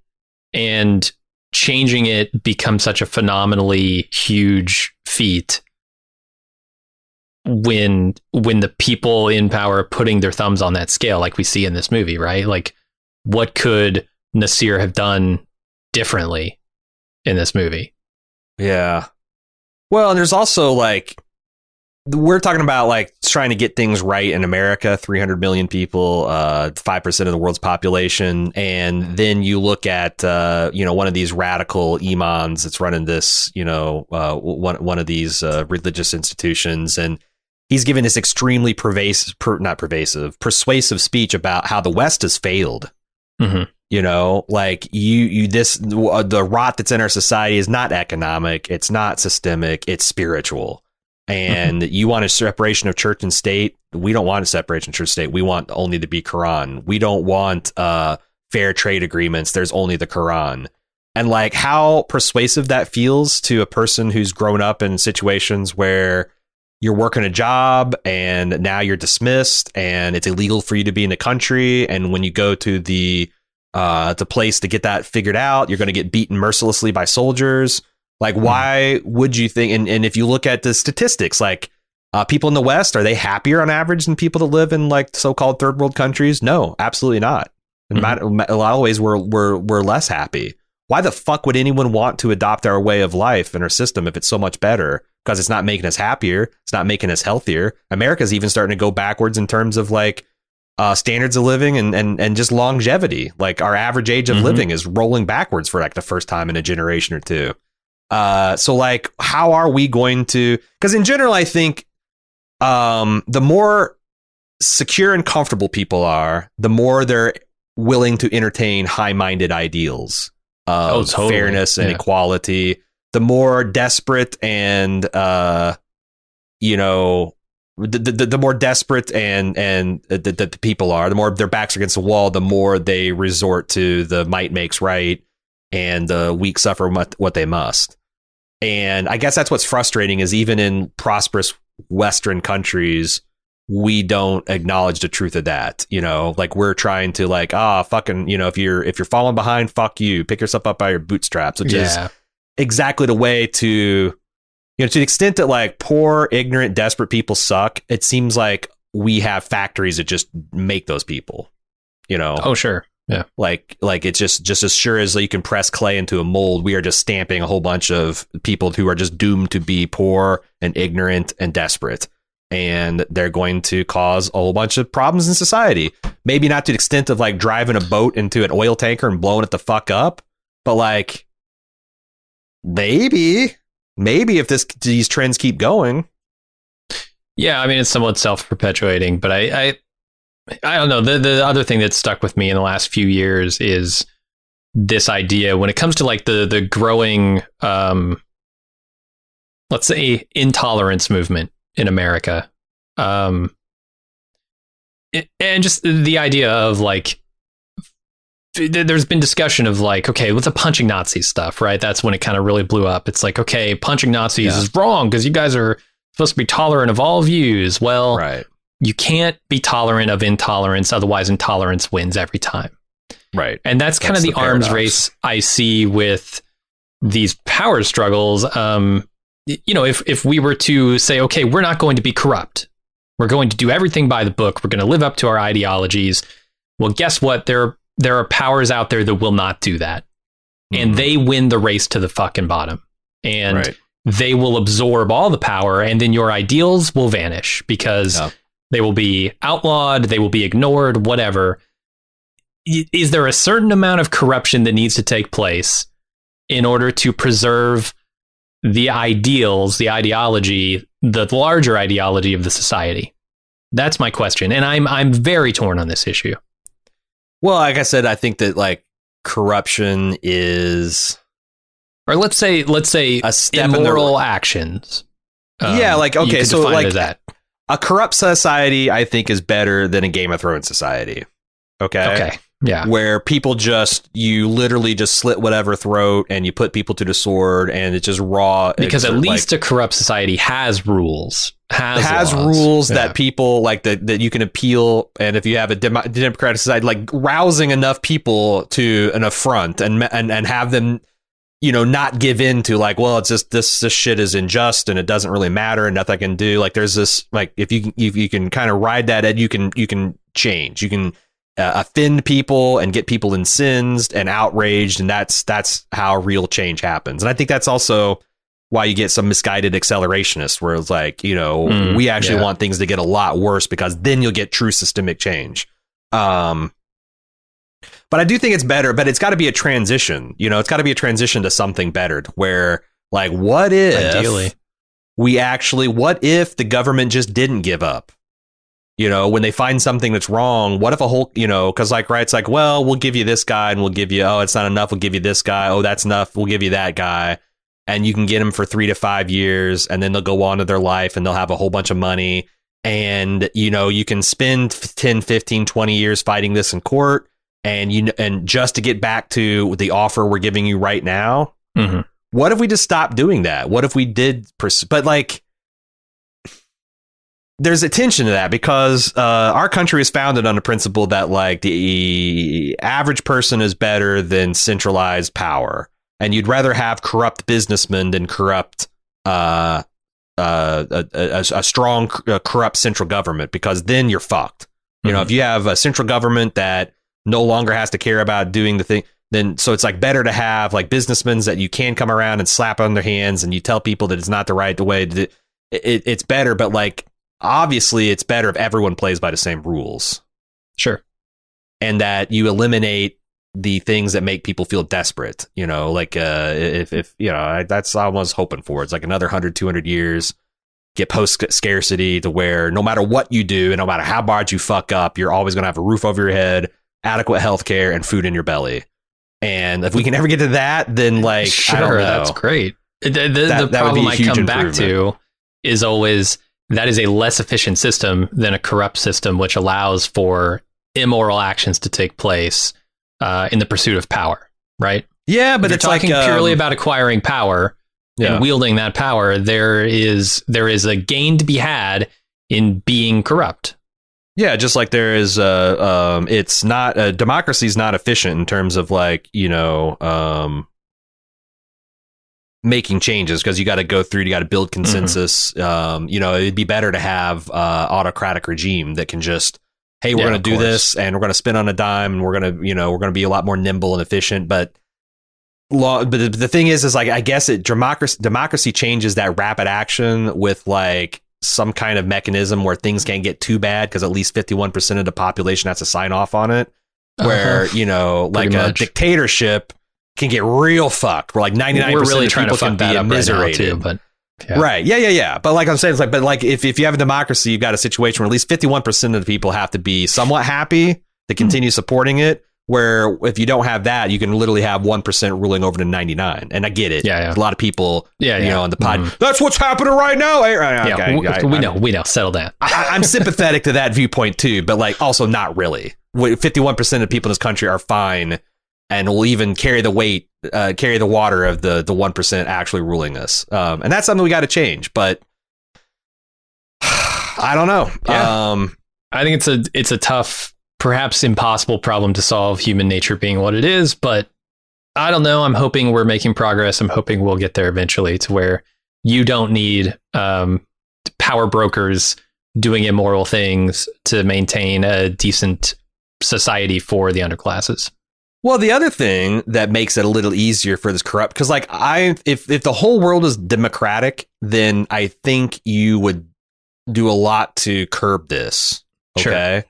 and changing it becomes such a phenomenally huge feat when when the people in power are putting their thumbs on that scale, like we see in this movie, right? Like, what could Nasir have done differently in this movie? Yeah. Well, and there's also like we're talking about like trying to get things right in America, 300 million people, uh 5% of the world's population, and then you look at uh you know one of these radical imams that's running this, you know, uh one one of these uh, religious institutions. And he's giving this extremely pervasive per, not pervasive, persuasive speech about how the west has failed. Mhm. you know like you you this the rot that's in our society is not economic. It's not systemic. It's spiritual and you want a separation of church and state? We don't want a separation of church and state. We want only to be quran. We don't want uh fair trade agreements. There's only the quran. And like how persuasive that feels to a person who's grown up in situations where you're working a job and now you're dismissed and it's illegal for you to be in the country. And when you go to the uh the place to get that figured out you're going to get beaten mercilessly by soldiers like why would you think and, and if you look at the statistics like uh, people in the west are they happier on average than people that live in like so-called third world countries? No absolutely not. In Mhm. a lot of ways we're, we're we're less happy. Why the fuck would anyone want to adopt our way of life and our system if it's so much better? Because it's not making us happier. It's not making us healthier. America's even starting to go backwards in terms of like uh, standards of living and, and and just longevity. Like our average age of Mhm. living is rolling backwards for like the first time in a generation or two uh so like how are we going to because in general i think um the more secure and comfortable people are the more they're willing to entertain high-minded ideals of Oh, totally. fairness and Yeah. equality the more desperate and uh you know the, the, the more desperate and and the, the, the people are the more their backs are against the wall the more they resort to the might makes right and the weak suffer what, what they must and i guess that's what's frustrating is even in prosperous western countries we don't acknowledge the truth of that you know? Like we're trying to like ah fucking you know if you're if you're falling behind fuck you. Pick yourself up by your bootstraps which is exactly the way to you know to the extent that like poor ignorant desperate people suck it seems like we have factories that just make those people you know? Oh, sure. Yeah. like like it's just just as sure as you can press clay into a mold we are just stamping a whole bunch of people who are just doomed to be poor and ignorant and desperate. And they're going to cause a whole bunch of problems in society. Maybe not to the extent of like driving a boat into an oil tanker and blowing it the fuck up but like maybe maybe if this these trends keep going. Yeah, I mean it's somewhat self-perpetuating, but I, I, I don't know. The the other thing that's stuck with me in the last few years is this idea when it comes to like the the growing, um, let's say, intolerance movement in America, um, and just the idea of like. There's been discussion of like, okay, with the punching Nazis stuff, right? That's when it kind of really blew up. It's like, okay, punching Nazis Yeah. is wrong because you guys are supposed to be tolerant of all views. Well, right you can't be tolerant of intolerance, otherwise, intolerance wins every time. right And that's kind That's of the, the arms race I see with these power struggles. Um, you know, if if we were to say, okay, we're not going to be corrupt, we're going to do everything by the book, we're going to live up to our ideologies. Well, guess what? There there are powers out there that will not do that, and Mhm. they win the race to the fucking bottom. And right they will absorb all the power and then your ideals will vanish because Yeah. They will be outlawed, they will be ignored, whatever. Is there a certain amount of corruption that needs to take place in order to preserve the ideals, the ideology, the larger ideology of the society? That's my question, and I'm I'm very torn on this issue. Well, like I said, I think that like corruption is or let's say let's say a step in the immoral actions. Um, Yeah, like, okay, so, like, that. A corrupt society. I think is better than a Game of Thrones society. Okay. Okay, yeah, Where people just you literally just slit whatever throat and you put people to the sword and it's just raw. because at least a corrupt society has rules, has has laws. rules Yeah. that people like that that you can appeal and if you have a demo- democratic society like rousing enough people to an affront and and and have them you know not give in to like well it's just this this shit is unjust and it doesn't really matter and nothing I can do. Like there's this like if you can- if you can kind of ride that edge you can you can change. You can uh, offend people and get people incensed and outraged. And that's that's how real change happens. And i think that's also why you get some misguided accelerationists where it's like you know Mm, we actually yeah. want things to get a lot worse because then you'll get true systemic change. Um but i do think it's better but it's got to be a transition you know? It's got to be a transition to something better where like what if Ideally. we actually what if the government just didn't give up? You know when they find something that's wrong what if a whole you know because like right it's like well we'll give you this guy and we'll give you oh it's not enough we'll give you this guy oh that's enough we'll give you that guy. And you can get them for three to five years and then they'll go on to their life and they'll have a whole bunch of money. And you know you can spend 10 15 20 years fighting this in court and you and just to get back to the offer we're giving you right now Mhm. what if we just stopped doing that? What if we did? Pers- but like, there's attention to that because uh, our country is founded on the principle that like the average person is better than centralized power, and you'd rather have corrupt businessmen than corrupt. Uh, uh, a, a, a strong corrupt central government because then you're fucked. You know, Mhm. if you have a central government that no longer has to care about doing the thing, then so it's like better to have like businessmen that you can come around and slap on their hands and you tell people that it's not the right way to it, it's better but like obviously it's better if everyone plays by the same rules Sure. and that you eliminate the things that make people feel desperate you know like uh if if you know I, that's I was hoping for it's like another 100 200 years get post scarcity to where no matter what you do and no matter how bad you fuck up you're always going to have a roof over your head adequate health care and food in your belly and if we can ever get to that then like sure, I don't know. that's great. The, the, the That- be problem I come back to is always that is a less efficient system than a corrupt system, which allows for immoral actions to take place uh, in the pursuit of power. Right? yeah but if it's like talking purely um, about acquiring power yeah. and wielding that power. There is there is a gain to be had in being corrupt. Yeah, just like there is, uh, um, it's not uh, democracy is not efficient in terms of like you know, um, making changes because you got to go through, you got to build consensus. Um, you know, it'd be better to have uh, autocratic regime that can just, hey, we're Yeah, going to do course. this and we're going to spin on a dime and we're going to, you know, we're going to be a lot more nimble and efficient, but. Law, but the, the thing is, is like I guess it democracy democracy changes that rapid action with like some kind of mechanism where things can't get too bad because at least 51% of the population has to sign off on it. Where, Uh-huh. you know, like Pretty a much. dictatorship can get real fucked. Where like 99% we're really of trying people to fuck can that up right too. But yeah. Right. Yeah, yeah, yeah. But like I'm saying, it's like, but like if, if you have a democracy, you've got a situation where at least 51% of the people have to be somewhat happy Hmm. to continue supporting it. Where if you don't have that, you can literally have 1% ruling over to 99. And I get it. Yeah, yeah. A lot of people, yeah, you yeah. know, on the pod, Mhm. that's what's happening right now. Right, Yeah, okay, we I'm- know, we know. Settle down. I, I'm sympathetic to that viewpoint too, but like also not really. Fifty-one percent of people in this country are fine, and will even carry the weight, uh, carry the water of the the one percent actually ruling us. Um, and that's something we got to change. But I don't know. Yeah. Um, I think it's a it's a tough, perhaps impossible problem to solve. Human nature being what it is, but I don't know. I'm hoping we're making progress. I'm hoping we'll get there eventually to where you don't need um, power brokers doing immoral things to maintain a decent society for the underclasses. Well, the other thing that makes it a little easier for this corrupt, because like I, if if the whole world is democratic, then I think you would do a lot to curb this. Sure.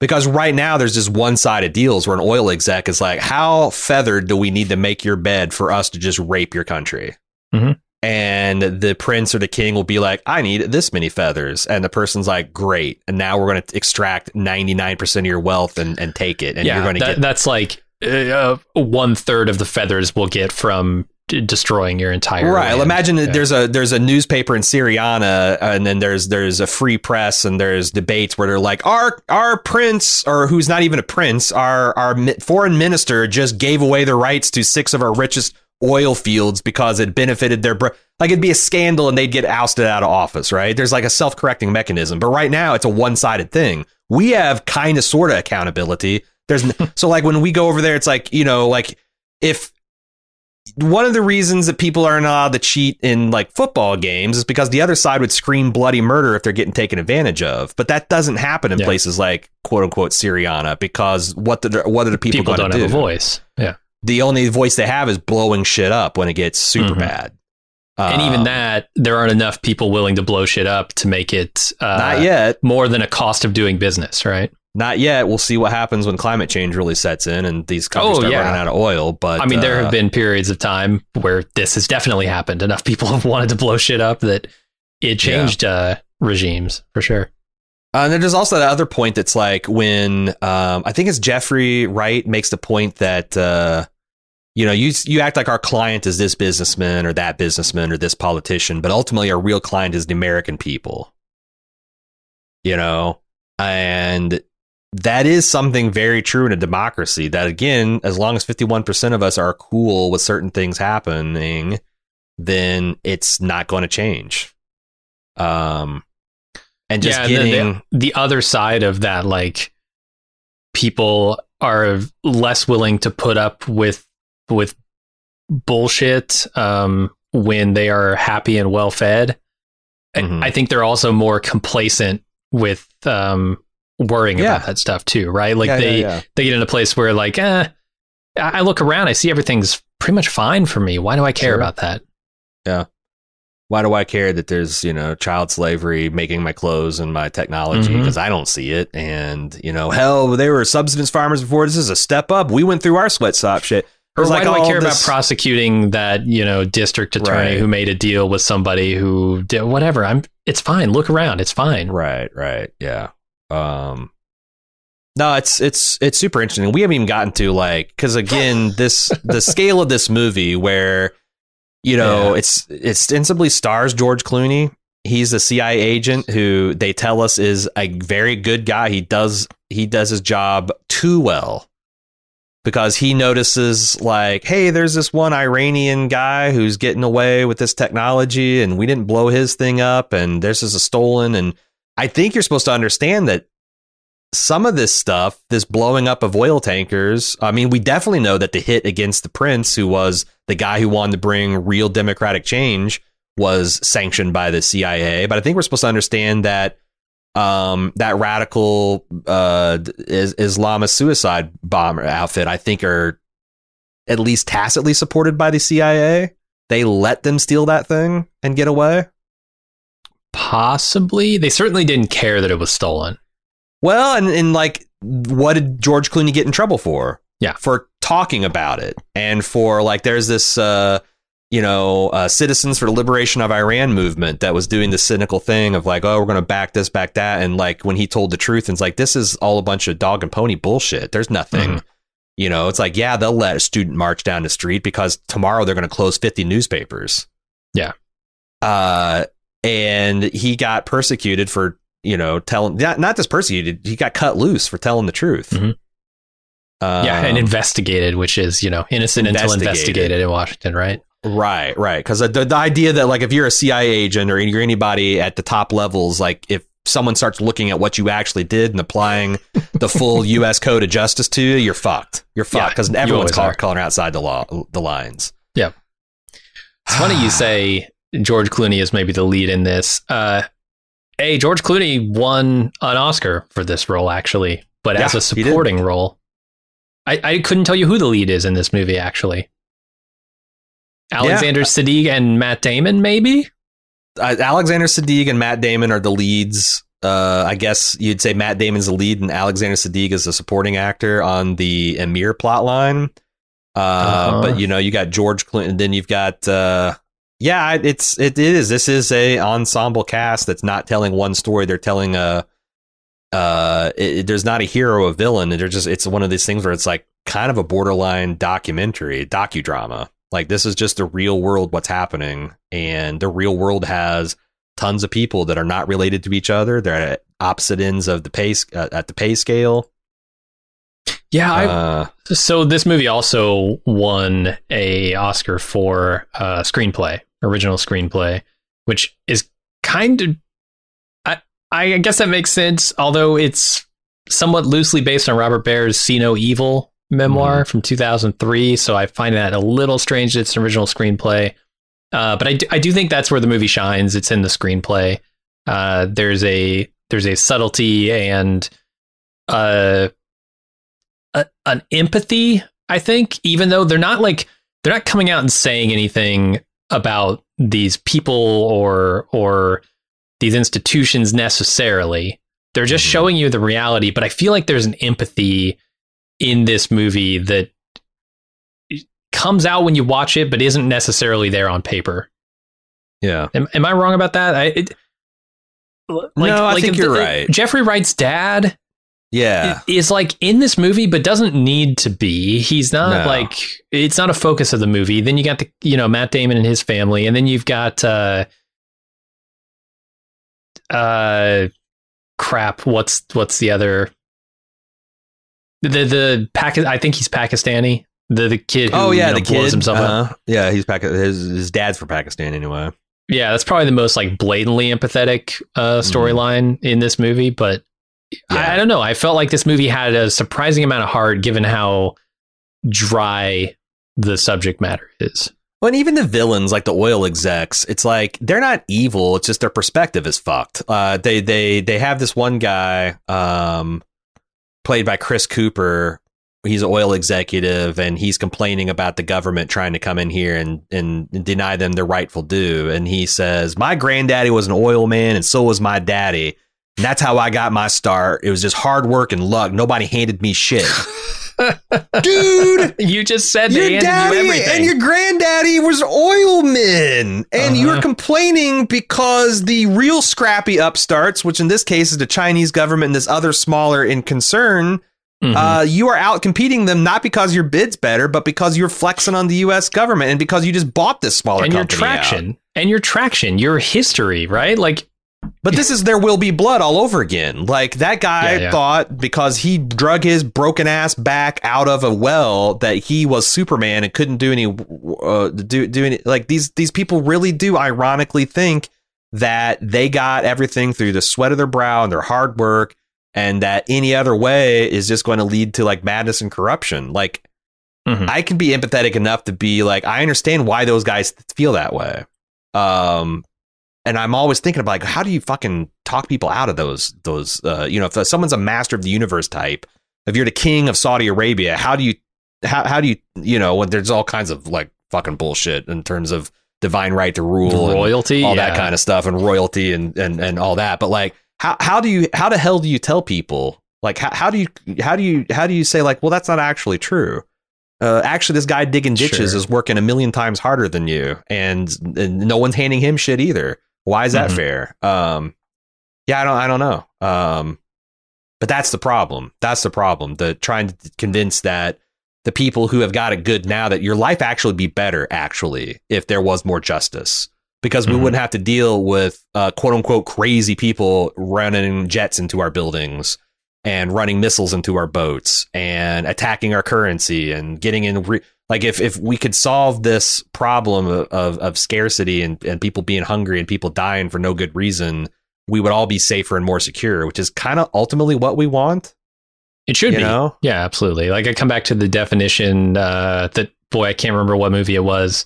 Because right now there's just one sided deals where an oil exec is like, how feathered do we need to make your bed for us to just rape your country? Mhm. and the prince or the king will be like, I need this many feathers. And the person's like, great. And now we're going to extract 99% of your wealth and, and take it. And yeah, you're going to that, get. that's like uh, one third of the feathers we'll get from d- destroying your entire Right. land. Imagine that Yeah. there's a there's a newspaper in Syriana, uh, and then there's there's a free press, and there's debates where they're like, our our prince, or who's not even a prince, our our foreign minister just gave away the rights to six of our richest oil fields because it benefited their br-. like it'd be a scandal, and they'd get ousted out of office. Right? There's like a self correcting mechanism, but right now it's a one sided thing. We have kind of sort of accountability. There's n- so like when we go over there, it's like you know like if one of the reasons that people aren't allowed to cheat in like football games is because the other side would scream bloody murder if they're getting taken advantage of. But that doesn't happen in Yeah. places like quote unquote Syriana because what the what are the people, people going don't to have do? a voice. Yeah. The only voice they have is blowing shit up when it gets super Mhm. bad. and even Um, that, there aren't enough people willing to blow shit up to make it uh, not yet. more than a cost of doing business, right? Not yet. We'll see what happens when climate change really sets in and these countries Oh, start yeah. running out of oil. But I mean, there uh, have been periods of time where this has definitely happened. Enough people have wanted to blow shit up that it changed uh, regimes for sure. Uh, and then there's also that other point that's like when um, I think it's Jeffrey Wright makes the point that uh, you know you you act like our client is this businessman or that businessman or this politician, but ultimately our real client is the American people. You know, and that is something very true in a democracy. That again, as long as 51% of us are cool with certain things happening, then it's not going to change. Um, and just yeah, getting the, the other side of that, like people are less willing to put up with with bullshit um, when they are happy and well fed. I- Mhm. I think they're also more complacent with um, worrying Yeah. about that stuff too, right? Like Yeah, they yeah. they get in a place where like, eh, I look around, I see everything's pretty much fine for me. Why do I care Sure. about that? Yeah. Why do I care that there's, you know, child slavery making my clothes and my technology? Mhm. Because I don't see it. And, you know, hell, they were subsistence farmers before. This is a step up. We went through our sweatshop shit. Or why like do I care about prosecuting that you know district attorney Right. who made a deal with somebody who did whatever? I'm. It's fine. Look around. It's fine. Right, right. Yeah. Um, no, it's it's it's super interesting. We haven't even gotten to like because again, this the scale of this movie where you know Yeah. it's it's ostensibly stars George Clooney. He's a CIA agent who they tell us is a very good guy. He does he does his job too well because he notices like, hey, there's this one Iranian guy who's getting away with this technology, and we didn't blow his thing up, and this is a stolen. And I think you're supposed to understand that some of this stuff, this blowing up of oil tankers, I mean, we definitely know that the hit against the prince, who was the guy who wanted to bring real democratic change, was sanctioned by the CIA. But I think we're supposed to understand that um, that radical uh, is, Islamist suicide bomber outfit, I think, are at least tacitly supported by the CIA. They let them steal that thing and get away. Possibly. They certainly didn't care that it was stolen. Well, and, and like, what did George Clooney get in trouble for? Yeah. For talking about it. And for like, there's this, uh, you know, uh, Citizens for the Liberation of Iran movement that was doing the cynical thing of like, oh, we're going to back this, back that. And like, when he told the truth, and it's like, this is all a bunch of dog and pony bullshit. There's nothing. Mhm. You know, it's like, yeah, they'll let a student march down the street because tomorrow they're going to close 50 newspapers. Yeah. Uh, and he got persecuted for, you know, telling, not, not just persecuted, he got cut loose for telling the truth. Mhm. yeah, and Um, investigated, which is you know innocent until Investigated. in Washington, right? Right, right. Because the, the idea that like if you're a CIA agent or you're anybody at the top levels, like if someone starts looking at what you actually did and applying the full U.S. Code of Justice to you, you're fucked. You're fucked because you everyone's call, calling outside the law, the lines. Yeah. It's funny you say George Clooney is maybe the lead in this. Uh, hey, George Clooney won an Oscar for this role, actually, but as a supporting role. I, I couldn't tell you who the lead is in this movie, actually. Alexander Siddig and Matt Damon, maybe? uh, Alexander Siddig and Matt Damon are the leads. Uh, I guess you'd say Matt Damon's the lead and Alexander Siddig is the supporting actor on the Emir plotline. Uh, Uh-huh. But you know, you got George Clinton, then you've got uh, yeah, it's it is. This is a ensemble cast that's not telling one story. They're telling a uh, it, there's not a hero, a villain. They're just it's one of these things where it's like kind of a borderline documentary, docudrama. Like this is just the real world, what's happening, and the real world has tons of people that are not related to each other. They're at opposite ends of the pay uh, at the pay scale. Yeah, I, uh, so this movie also won a Oscar for uh, screenplay, original screenplay, which is kind of I I guess that makes sense, although it's somewhat loosely based on Robert Baer's See No Evil memoir mm-hmm. from 2003, so I find that a little strange that it's an original screenplay. Uh, but I do, I do think that's where the movie shines. It's in the screenplay. Uh, there's a there's a subtlety and uh, a, an empathy. I think, even though they're not like they're not coming out and saying anything about these people or or these institutions necessarily. They're just mm-hmm. showing you the reality. But I feel like there's an empathy in this movie that comes out when you watch it, but isn't necessarily there on paper. Yeah. Am, am I wrong about that? I, it, like, no, I like think you're the, right. Jeffrey Wright's dad. Yeah. Is like in this movie, but doesn't need to be. He's not no. like, it's not a focus of the movie. Then you got the, you know, Matt Damon and his family. And then you've got, uh, uh, crap. What's, what's the other, the, the Pac, I think he's Pakistani. The the kid. Who, oh yeah, you know, the kid. himself uh-huh. up. Yeah, he's Pac- his his dad's from Pakistan anyway. Yeah, that's probably the most like blatantly empathetic uh, mm-hmm. storyline mm. in this movie. But yeah. I, I, don't know. I felt like this movie had a surprising amount of heart, given how dry the subject matter is. Well, and even the villains, like the oil execs, it's like they're not evil. It's just their perspective is fucked. Uh, they they they have this one guy, um, played by Chris Cooper, he's an oil executive and he's complaining about the government trying to come in here and, and deny them their rightful due. And he says, My granddaddy was an oil man and so was my daddy. That's how I got my start. It was just hard work and luck. Nobody handed me shit. Dude, you just said your daddy you and your granddaddy was oilmen, and uh-huh. you're complaining because the real scrappy upstarts, which in this case is the Chinese government and this other smaller in concern, Mm-hmm. Uh, you are out competing them not because your bid's better, but because you're flexing on the U.S. government and because you just bought this smaller and your traction out. and your traction, your history, right? Like, but this is there will be blood all over again. Like that guy yeah, yeah. thought because he drug his broken ass back out of a well that he was Superman and couldn't do any uh, do do any like these these people really do ironically think that they got everything through the sweat of their brow and their hard work and that any other way is just going to lead to like madness and corruption. Like mm-hmm. I can be empathetic enough to be like I understand why those guys feel that way. Um and I'm always thinking about like how do you fucking talk people out of those those uh, you know if someone's a master of the universe type if you're the king of Saudi Arabia how do you how how do you you know when there's all kinds of like fucking bullshit in terms of divine right to rule royalty all yeah. that kind of stuff and royalty and and and all that but like how how do you how the hell do you tell people like how, how do you how do you how do you say like well that's not actually true uh, actually this guy digging ditches sure. is working a million times harder than you and, and, no one's handing him shit either why is that mm-hmm. fair um yeah i don't i don't know um but that's the problem that's the problem the trying to convince that the people who have got it good now that your life actually be better actually if there was more justice because we mm-hmm. wouldn't have to deal with uh, quote unquote crazy people running jets into our buildings and running missiles into our boats and attacking our currency and getting in re- like if, if we could solve this problem of, of, of scarcity and, and people being hungry and people dying for no good reason we would all be safer and more secure which is kind of ultimately what we want it should be know? yeah absolutely like i come back to the definition uh, that boy i can't remember what movie it was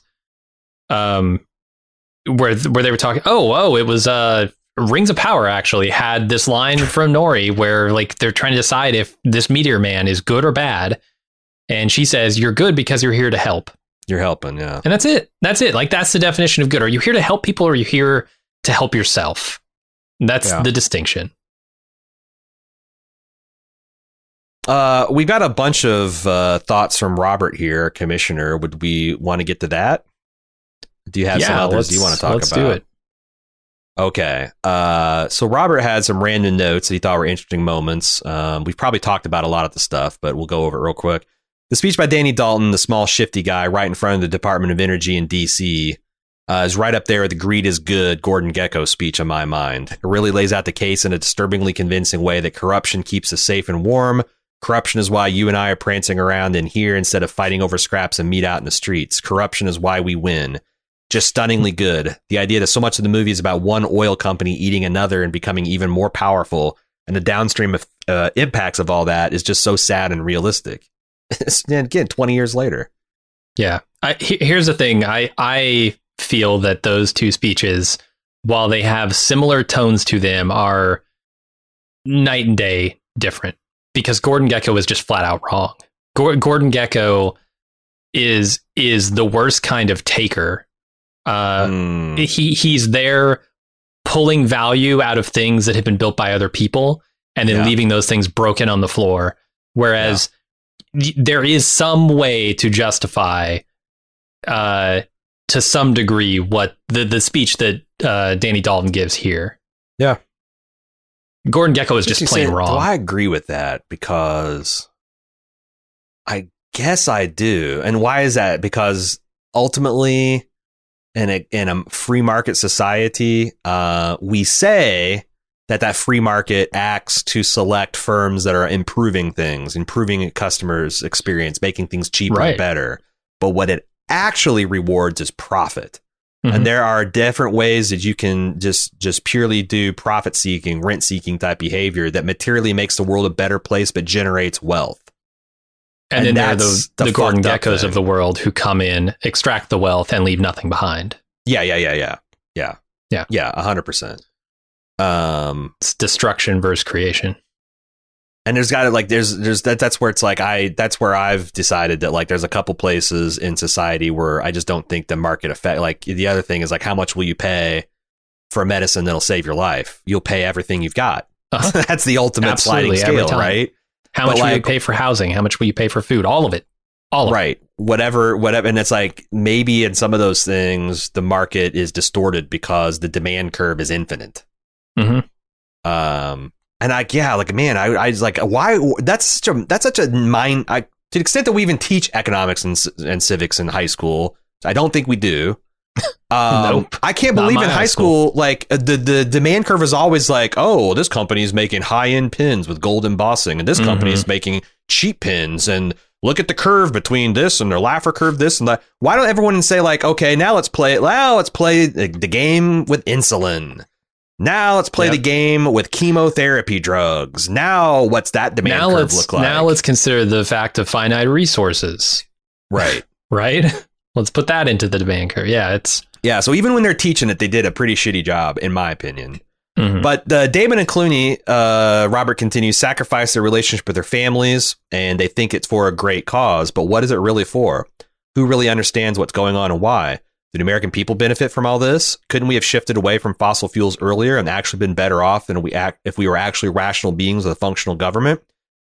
um where where they were talking. Oh, oh, it was uh, Rings of Power. Actually, had this line from Nori where like they're trying to decide if this Meteor Man is good or bad, and she says, "You're good because you're here to help." You're helping, yeah. And that's it. That's it. Like that's the definition of good. Are you here to help people, or are you here to help yourself? That's yeah. the distinction. Uh, we got a bunch of uh, thoughts from Robert here, Commissioner. Would we want to get to that? Do you have some yeah, others let's, you want to talk let's about? do it. Okay. Uh, so Robert had some random notes that he thought were interesting moments. Um, we've probably talked about a lot of the stuff, but we'll go over it real quick. The speech by Danny Dalton, the small, shifty guy right in front of the Department of Energy in D.C., uh, is right up there with the greed is good Gordon Gekko speech in my mind. It really lays out the case in a disturbingly convincing way that corruption keeps us safe and warm. Corruption is why you and I are prancing around in here instead of fighting over scraps and meat out in the streets. Corruption is why we win just stunningly good. The idea that so much of the movie is about one oil company eating another and becoming even more powerful, and the downstream uh, impacts of all that is just so sad and realistic. and again, twenty years later. Yeah. I, here's the thing. I I feel that those two speeches, while they have similar tones to them, are night and day different. Because Gordon Gekko was just flat out wrong. Gor- Gordon Gekko is is the worst kind of taker. Uh, Mm, he he's there pulling value out of things that have been built by other people and then Yeah. leaving those things broken on the floor whereas there is some way to justify uh to some degree what the the speech that uh Danny Dalton gives here Yeah. Gordon Gekko is just plain say- wrong Do I agree with that? Because I guess I do. And why is that? Because ultimately, in a in a free market society, uh, we say that that free market acts to select firms that are improving things, improving customers' experience, making things cheaper Right. and better. But what it actually rewards is profit Mhm. and there are different ways that you can just just purely do profit seeking rent seeking type behavior that materially makes the world a better place but generates wealth and, and then there are the, the the Gordon Gekkos thing. of the world who come in extract the wealth and leave nothing behind yeah yeah yeah yeah yeah Yeah. yeah 100% um it's destruction versus creation and there's got to like there's there's that that's where it's like i that's where i've decided that like there's a couple places in society where i just don't think the market effect like the other thing is like how much will you pay for a medicine that'll save your life you'll pay everything you've got Uh-huh. that's the ultimate sliding Absolutely, every scale right How But much will you like- pay for housing? How much will you pay for food? All of it. All of right whatever whatever and it's like maybe in some of those things the market is distorted because the demand curve is infinite it. hmm um and i yeah like man i i was like why that's such a that's such a mind i to the extent that we even teach economics and, and civics in high school i don't think we do um, Nope. I can't believe in high high school, like uh, the the demand curve is always like, oh, this company is making high end pins with gold embossing, and this Mhm. company is making cheap pins, and look at the curve between this and their Laffer curve, this and that. Why don't everyone say like, okay, now let's play it. Now let's play the game with insulin. Now let's play Yep. the game with chemotherapy drugs. Now what's that demand Now curve let's look like? now let's consider the fact of finite resources. right. Right. let's put that into the demand curve. Yeah, it's Yeah. So even when they're teaching it, they did a pretty shitty job, in my opinion. mhm. But uh, Damon and Clooney, uh, Robert continues, sacrifice their relationship with their families, and they think it's for a great cause. But what is it really for? Who really understands what's going on and why? Did American people benefit from all this? Couldn't we have shifted away from fossil fuels earlier and actually been better off than we act if we were actually rational beings with a functional government?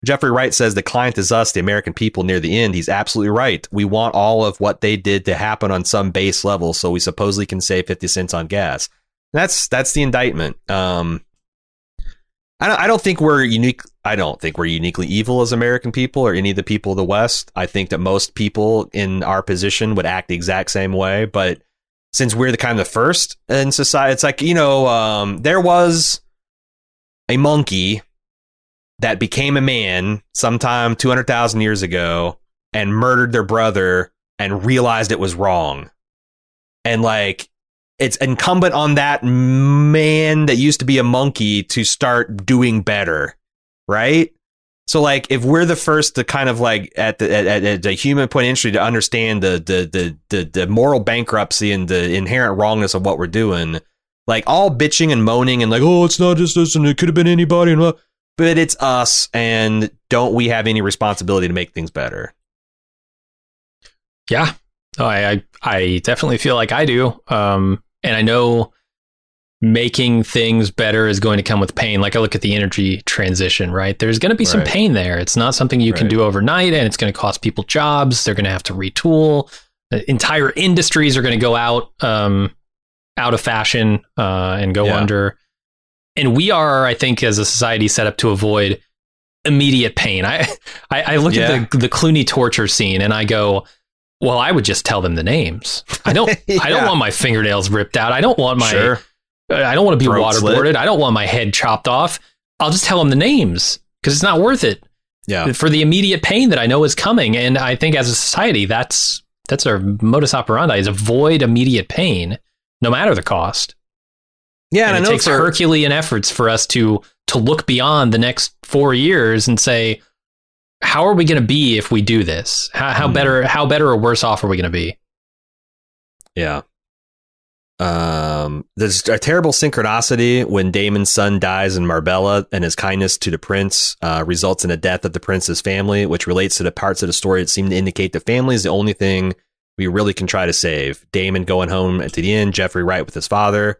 Jeffrey Wright says the client is us, the American people, near the end. He's absolutely right. We want all of what they did to happen on some base level, so we supposedly can save 50 cents on gas. That's that's the indictment. Um, I don't, I don't think we're unique. I don't think we're uniquely evil as American people or any of the people of the West. I think that most people in our position would act the exact same way. But since we're the kind of the first in society, it's like you know, um, there was a monkey that became a man sometime two hundred thousand years ago and murdered their brother and realized it was wrong, and like it's incumbent on that man that used to be a monkey to start doing better, right? So like if we're the first to kind of like at the at, at the human point of entry to understand the, the the the the moral bankruptcy and the inherent wrongness of what we're doing, like all bitching and moaning and like oh it's not just us and it could have been anybody and what, but it's us and don't we have any responsibility to make things better? yeah. I, I I definitely feel like I do. Um, and I know making things better is going to come with pain. Like I look at the energy transition, right? There's going to be some pain there. It's not something you can do overnight, and it's going to cost people jobs. They're going to have to retool. entire industries are going to go out um, out of fashion uh, and go Yeah. under. And we are, I think, as a society, set up to avoid immediate pain. I I, I look Yeah. at the the Clooney torture scene and I go, well, I would just tell them the names. I don't. I don't want my fingernails ripped out. I don't want my. sure. I don't want to be Throat slit. waterboarded. I don't want my head chopped off. I'll just tell them the names because it's not worth it Yeah. for the immediate pain that I know is coming. And I think as a society, that's that's our modus operandi: is avoid immediate pain, no matter the cost. Yeah, and, and it takes for, Herculean efforts for us to to look beyond the next four years and say, how are we going to be if we do this? How, how Hmm. better, how better or worse off are we going to be? Yeah. Um, there's a terrible synchronicity when Damon's son dies in Marbella, and his kindness to the prince uh, results in the death of the prince's family, which relates to the parts of the story that seem to indicate the family is the only thing we really can try to save. Damon going home at the end, Jeffrey Wright with his father.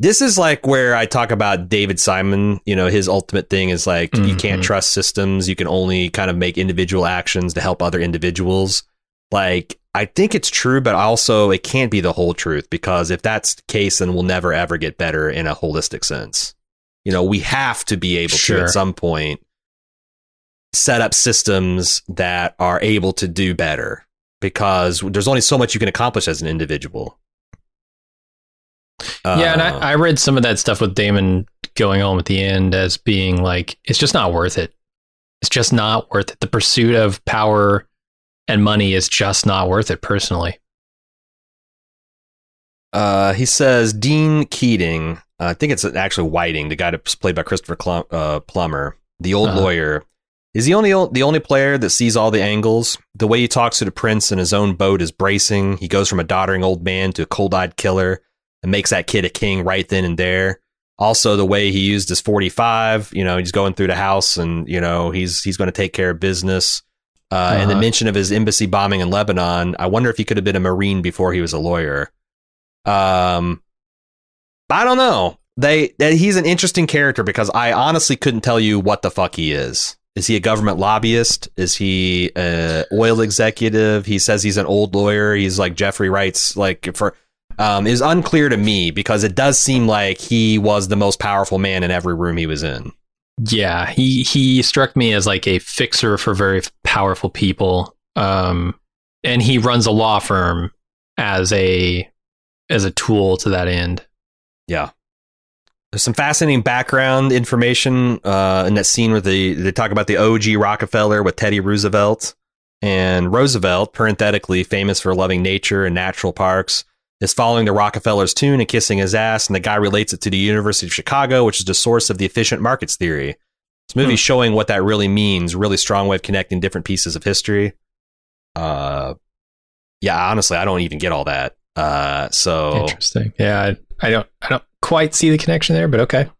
This is like where I talk about David Simon. You know, his ultimate thing is like you mm-hmm. can't trust systems. You can only kind of make individual actions to help other individuals like I think it's true, but also it can't be the whole truth because if that's the case, then we'll never ever get better in a holistic sense. You know, we have to be able to at some point set up systems that are able to do better because there's only so much you can accomplish as an individual. Yeah, and Uh, I, I read some of that stuff with Damon going home at the end as being like, it's just not worth it. It's just not worth it. The pursuit of power and money is just not worth it personally. Uh, he says Dean Keating. Uh, I think it's actually Whiting, the guy that's played by Christopher Clum- uh, Plummer, the old Uh-huh. lawyer. Is the only the only player that sees all the angles. The way he talks to the prince in his own boat is bracing. He goes from a doddering old man to a cold-eyed killer and makes that kid a king right then and there. Also, the way he used his 45, you know, he's going through the house and you know he's he's going to take care of business. Uh, And the Uh-huh. mention of his embassy bombing in Lebanon. I wonder if he could have been a marine before he was a lawyer. Um, I don't know. They, that he's an interesting character because I honestly couldn't tell you what the fuck he is. Is he a government lobbyist? Is he a oil executive? He says he's an old lawyer. He's like Jeffrey Wright's like for um is unclear to me because it does seem like he was the most powerful man in every room he was in. Yeah, he he struck me as like a fixer for very powerful people. Um, and he runs a law firm as a as a tool to that end. Yeah. There's some fascinating background information uh, in that scene where they, they talk about the OG Rockefeller with Teddy Roosevelt. And Roosevelt, parenthetically famous for loving nature and natural parks, is following the Rockefeller's tune and kissing his ass. And the guy relates it to the University of Chicago, which is the source of the efficient markets theory. This movie Hmm. showing what that really means. Really strong way of connecting different pieces of history. Uh, yeah, honestly, I don't even get all that. Uh, so Interesting. Yeah, I, I don't I don't quite see the connection there, but okay.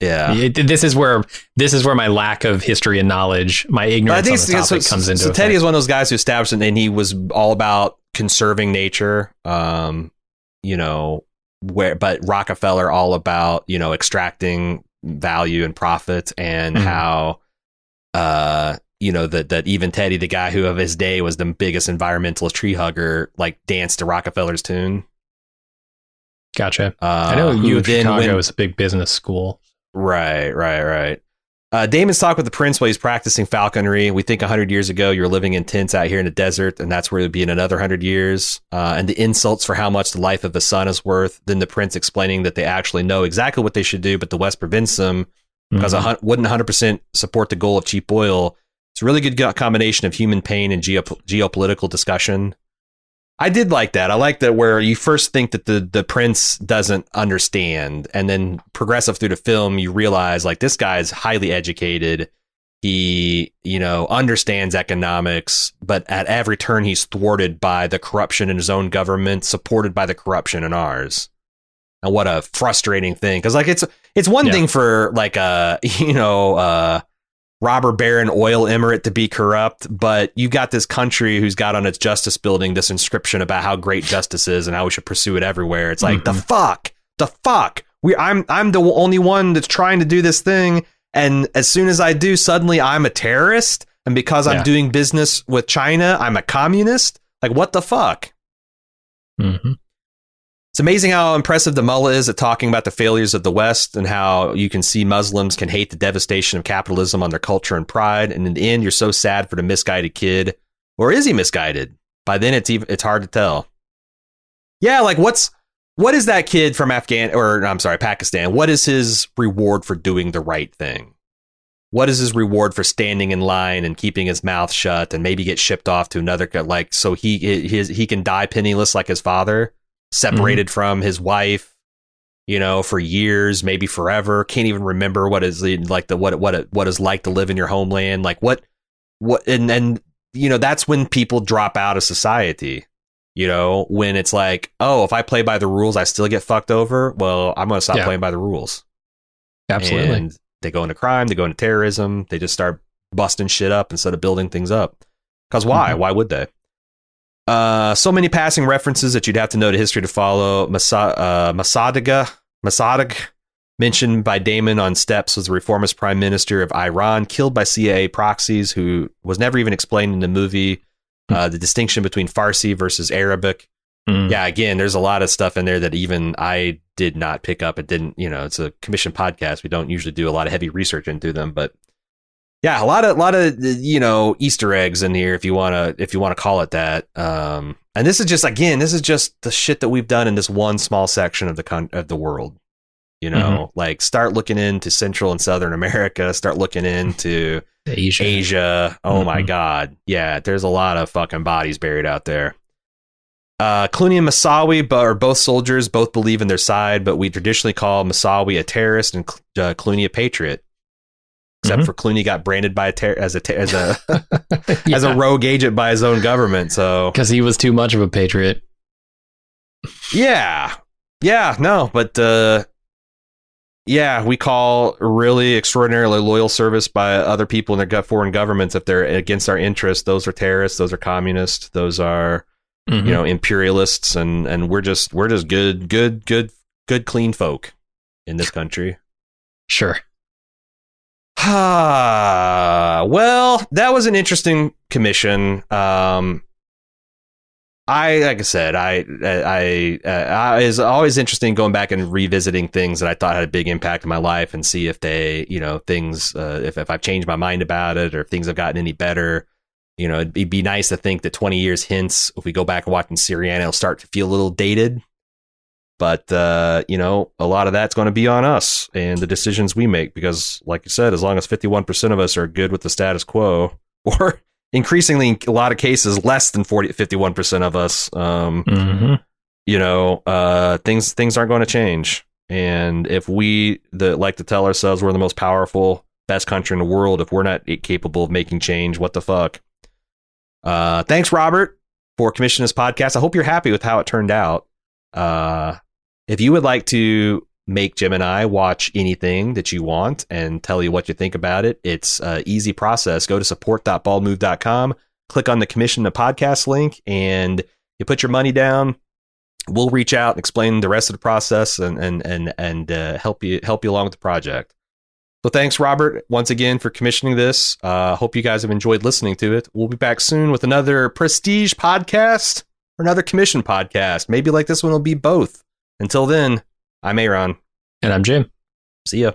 yeah. It- this is where this is where my lack of history and knowledge, my ignorance on the topic so, comes into so Teddy is one of those guys who established and he was all about conserving nature. Um, you know, where but Rockefeller all about you know extracting value and profit, and Mhm. how uh you know that that even Teddy, the guy who of his day was the biggest environmentalist tree hugger, like danced to Rockefeller's tune. Gotcha. Uh, I know who U of then Chicago went- is a big business school. Right, right, right. Uh, Damon's talk with the prince while he's practicing falconry. We think 100 years ago you were living in tents out here in the desert, and that's where you'll be in another 100 years. Uh, and the insults for how much the life of the son is worth. Then the prince explaining that they actually know exactly what they should do, but the West prevents them because Mhm. a hun- wouldn't 100% support the goal of cheap oil. It's a really good combination of human pain and geop- geopolitical discussion. I did like that. I like that where you first think that the the prince doesn't understand, and then progressive through the film, you realize like this guy is highly educated. He, you know, understands economics, but at every turn he's thwarted by the corruption in his own government, supported by the corruption in ours. And what a frustrating thing. Cause like it's it's one Yeah. thing for like a you know uh robber baron oil emirate to be corrupt, but you got this country who's got on its justice building this inscription about how great justice is and how we should pursue it everywhere. It's like the Mhm. fuck, the fuck. We I'm I'm the only one that's trying to do this thing, and as soon as I do, suddenly I'm a terrorist, and because I'm Yeah. doing business with China, I'm a communist. Like, what the fuck? Mm-hmm. It's amazing how impressive the mullah is at talking about the failures of the West and how you can see Muslims can hate the devastation of capitalism on their culture and pride. And in the end, you're so sad for the misguided kid. Or is he misguided? By then, it's even, it's hard to tell. Yeah, like what's what is that kid from Afghan or I'm sorry, Pakistan? What is his reward for doing the right thing? What is his reward for standing in line and keeping his mouth shut and maybe get shipped off to another like so he his he can die penniless like his father? Separated mm-hmm. from his wife, you know, for years, maybe forever. Can't even remember what is like the what what it, what is like to live in your homeland. Like what what and and you know that's when people drop out of society. You know, when it's like, oh, if I play by the rules, I still get fucked over. Well, I'm gonna stop yeah. playing by the rules. Absolutely. And they go into crime, they go into terrorism, they just start busting shit up instead of building things up. Because why? Mm-hmm. Why would they? Uh, so many passing references that you'd have to know the history to follow. Masa- uh, Mossadegh, Mossadegh, mentioned by Damon on Steps, was the reformist prime minister of Iran, killed by CIA proxies, who was never even explained in the movie. Uh, the distinction between Farsi versus Arabic. Mm. Yeah, again, there's a lot of stuff in there that even I did not pick up. It didn't, you know, it's a commission podcast. We don't usually do a lot of heavy research into them, but yeah, a lot of a lot of you know Easter eggs in here if you want to if you want to call it that. Um, and this is just again, this is just the shit that we've done in this one small section of the con- of the world. You know, mm-hmm. like start looking into Central and Southern America, start looking into Asia. Asia. Oh mm-hmm. my God, yeah, there's a lot of fucking bodies buried out there. Uh, Clooney and Mussawi are both soldiers, both believe in their side, but we traditionally call Mussawi a terrorist and uh, Clooney a patriot except mm-hmm. for Clooney got branded by a ter- as a ter- as a yeah. as a rogue agent by his own government. So because he was too much of a patriot. Yeah, yeah, no, but uh, yeah, we call really extraordinarily loyal service by other people in their foreign governments if they're against our interests. Those are terrorists. Those are communists. Those are mm-hmm. you know imperialists, and and we're just we're just good, good, good, good, clean folk in this country. Sure. Ah, well, that was an interesting commission. Um, I like I said, I I, I, I is always interesting going back and revisiting things that I thought had a big impact in my life and see if they, you know, things uh, if if I've changed my mind about it or if things have gotten any better. You know, it'd be nice to think that 20 years hence, if we go back and watch in Syriana, it'll start to feel a little dated. But uh, you know, a lot of that's going to be on us and the decisions we make because, like you said, as long as fifty-one percent of us are good with the status quo, or increasingly, in a lot of cases, less than 40, 51 percent of us, um, mm-hmm. you know, uh, things things aren't going to change. And if we the, like to tell ourselves we're the most powerful, best country in the world, if we're not capable of making change, what the fuck? Uh, thanks, Robert, for commissioning this podcast. I hope you're happy with how it turned out. Uh, if you would like to make Jim and I watch anything that you want and tell you what you think about it, it's an easy process. Go to support.baldmove.com, click on the commission the podcast link, and you put your money down. We'll reach out and explain the rest of the process and and and and uh, help you help you along with the project. So thanks, Robert, once again for commissioning this. Uh, hope you guys have enjoyed listening to it. We'll be back soon with another prestige podcast or another commission podcast. Maybe like this one will be both. Until then, I'm Aaron. And I'm Jim. See ya.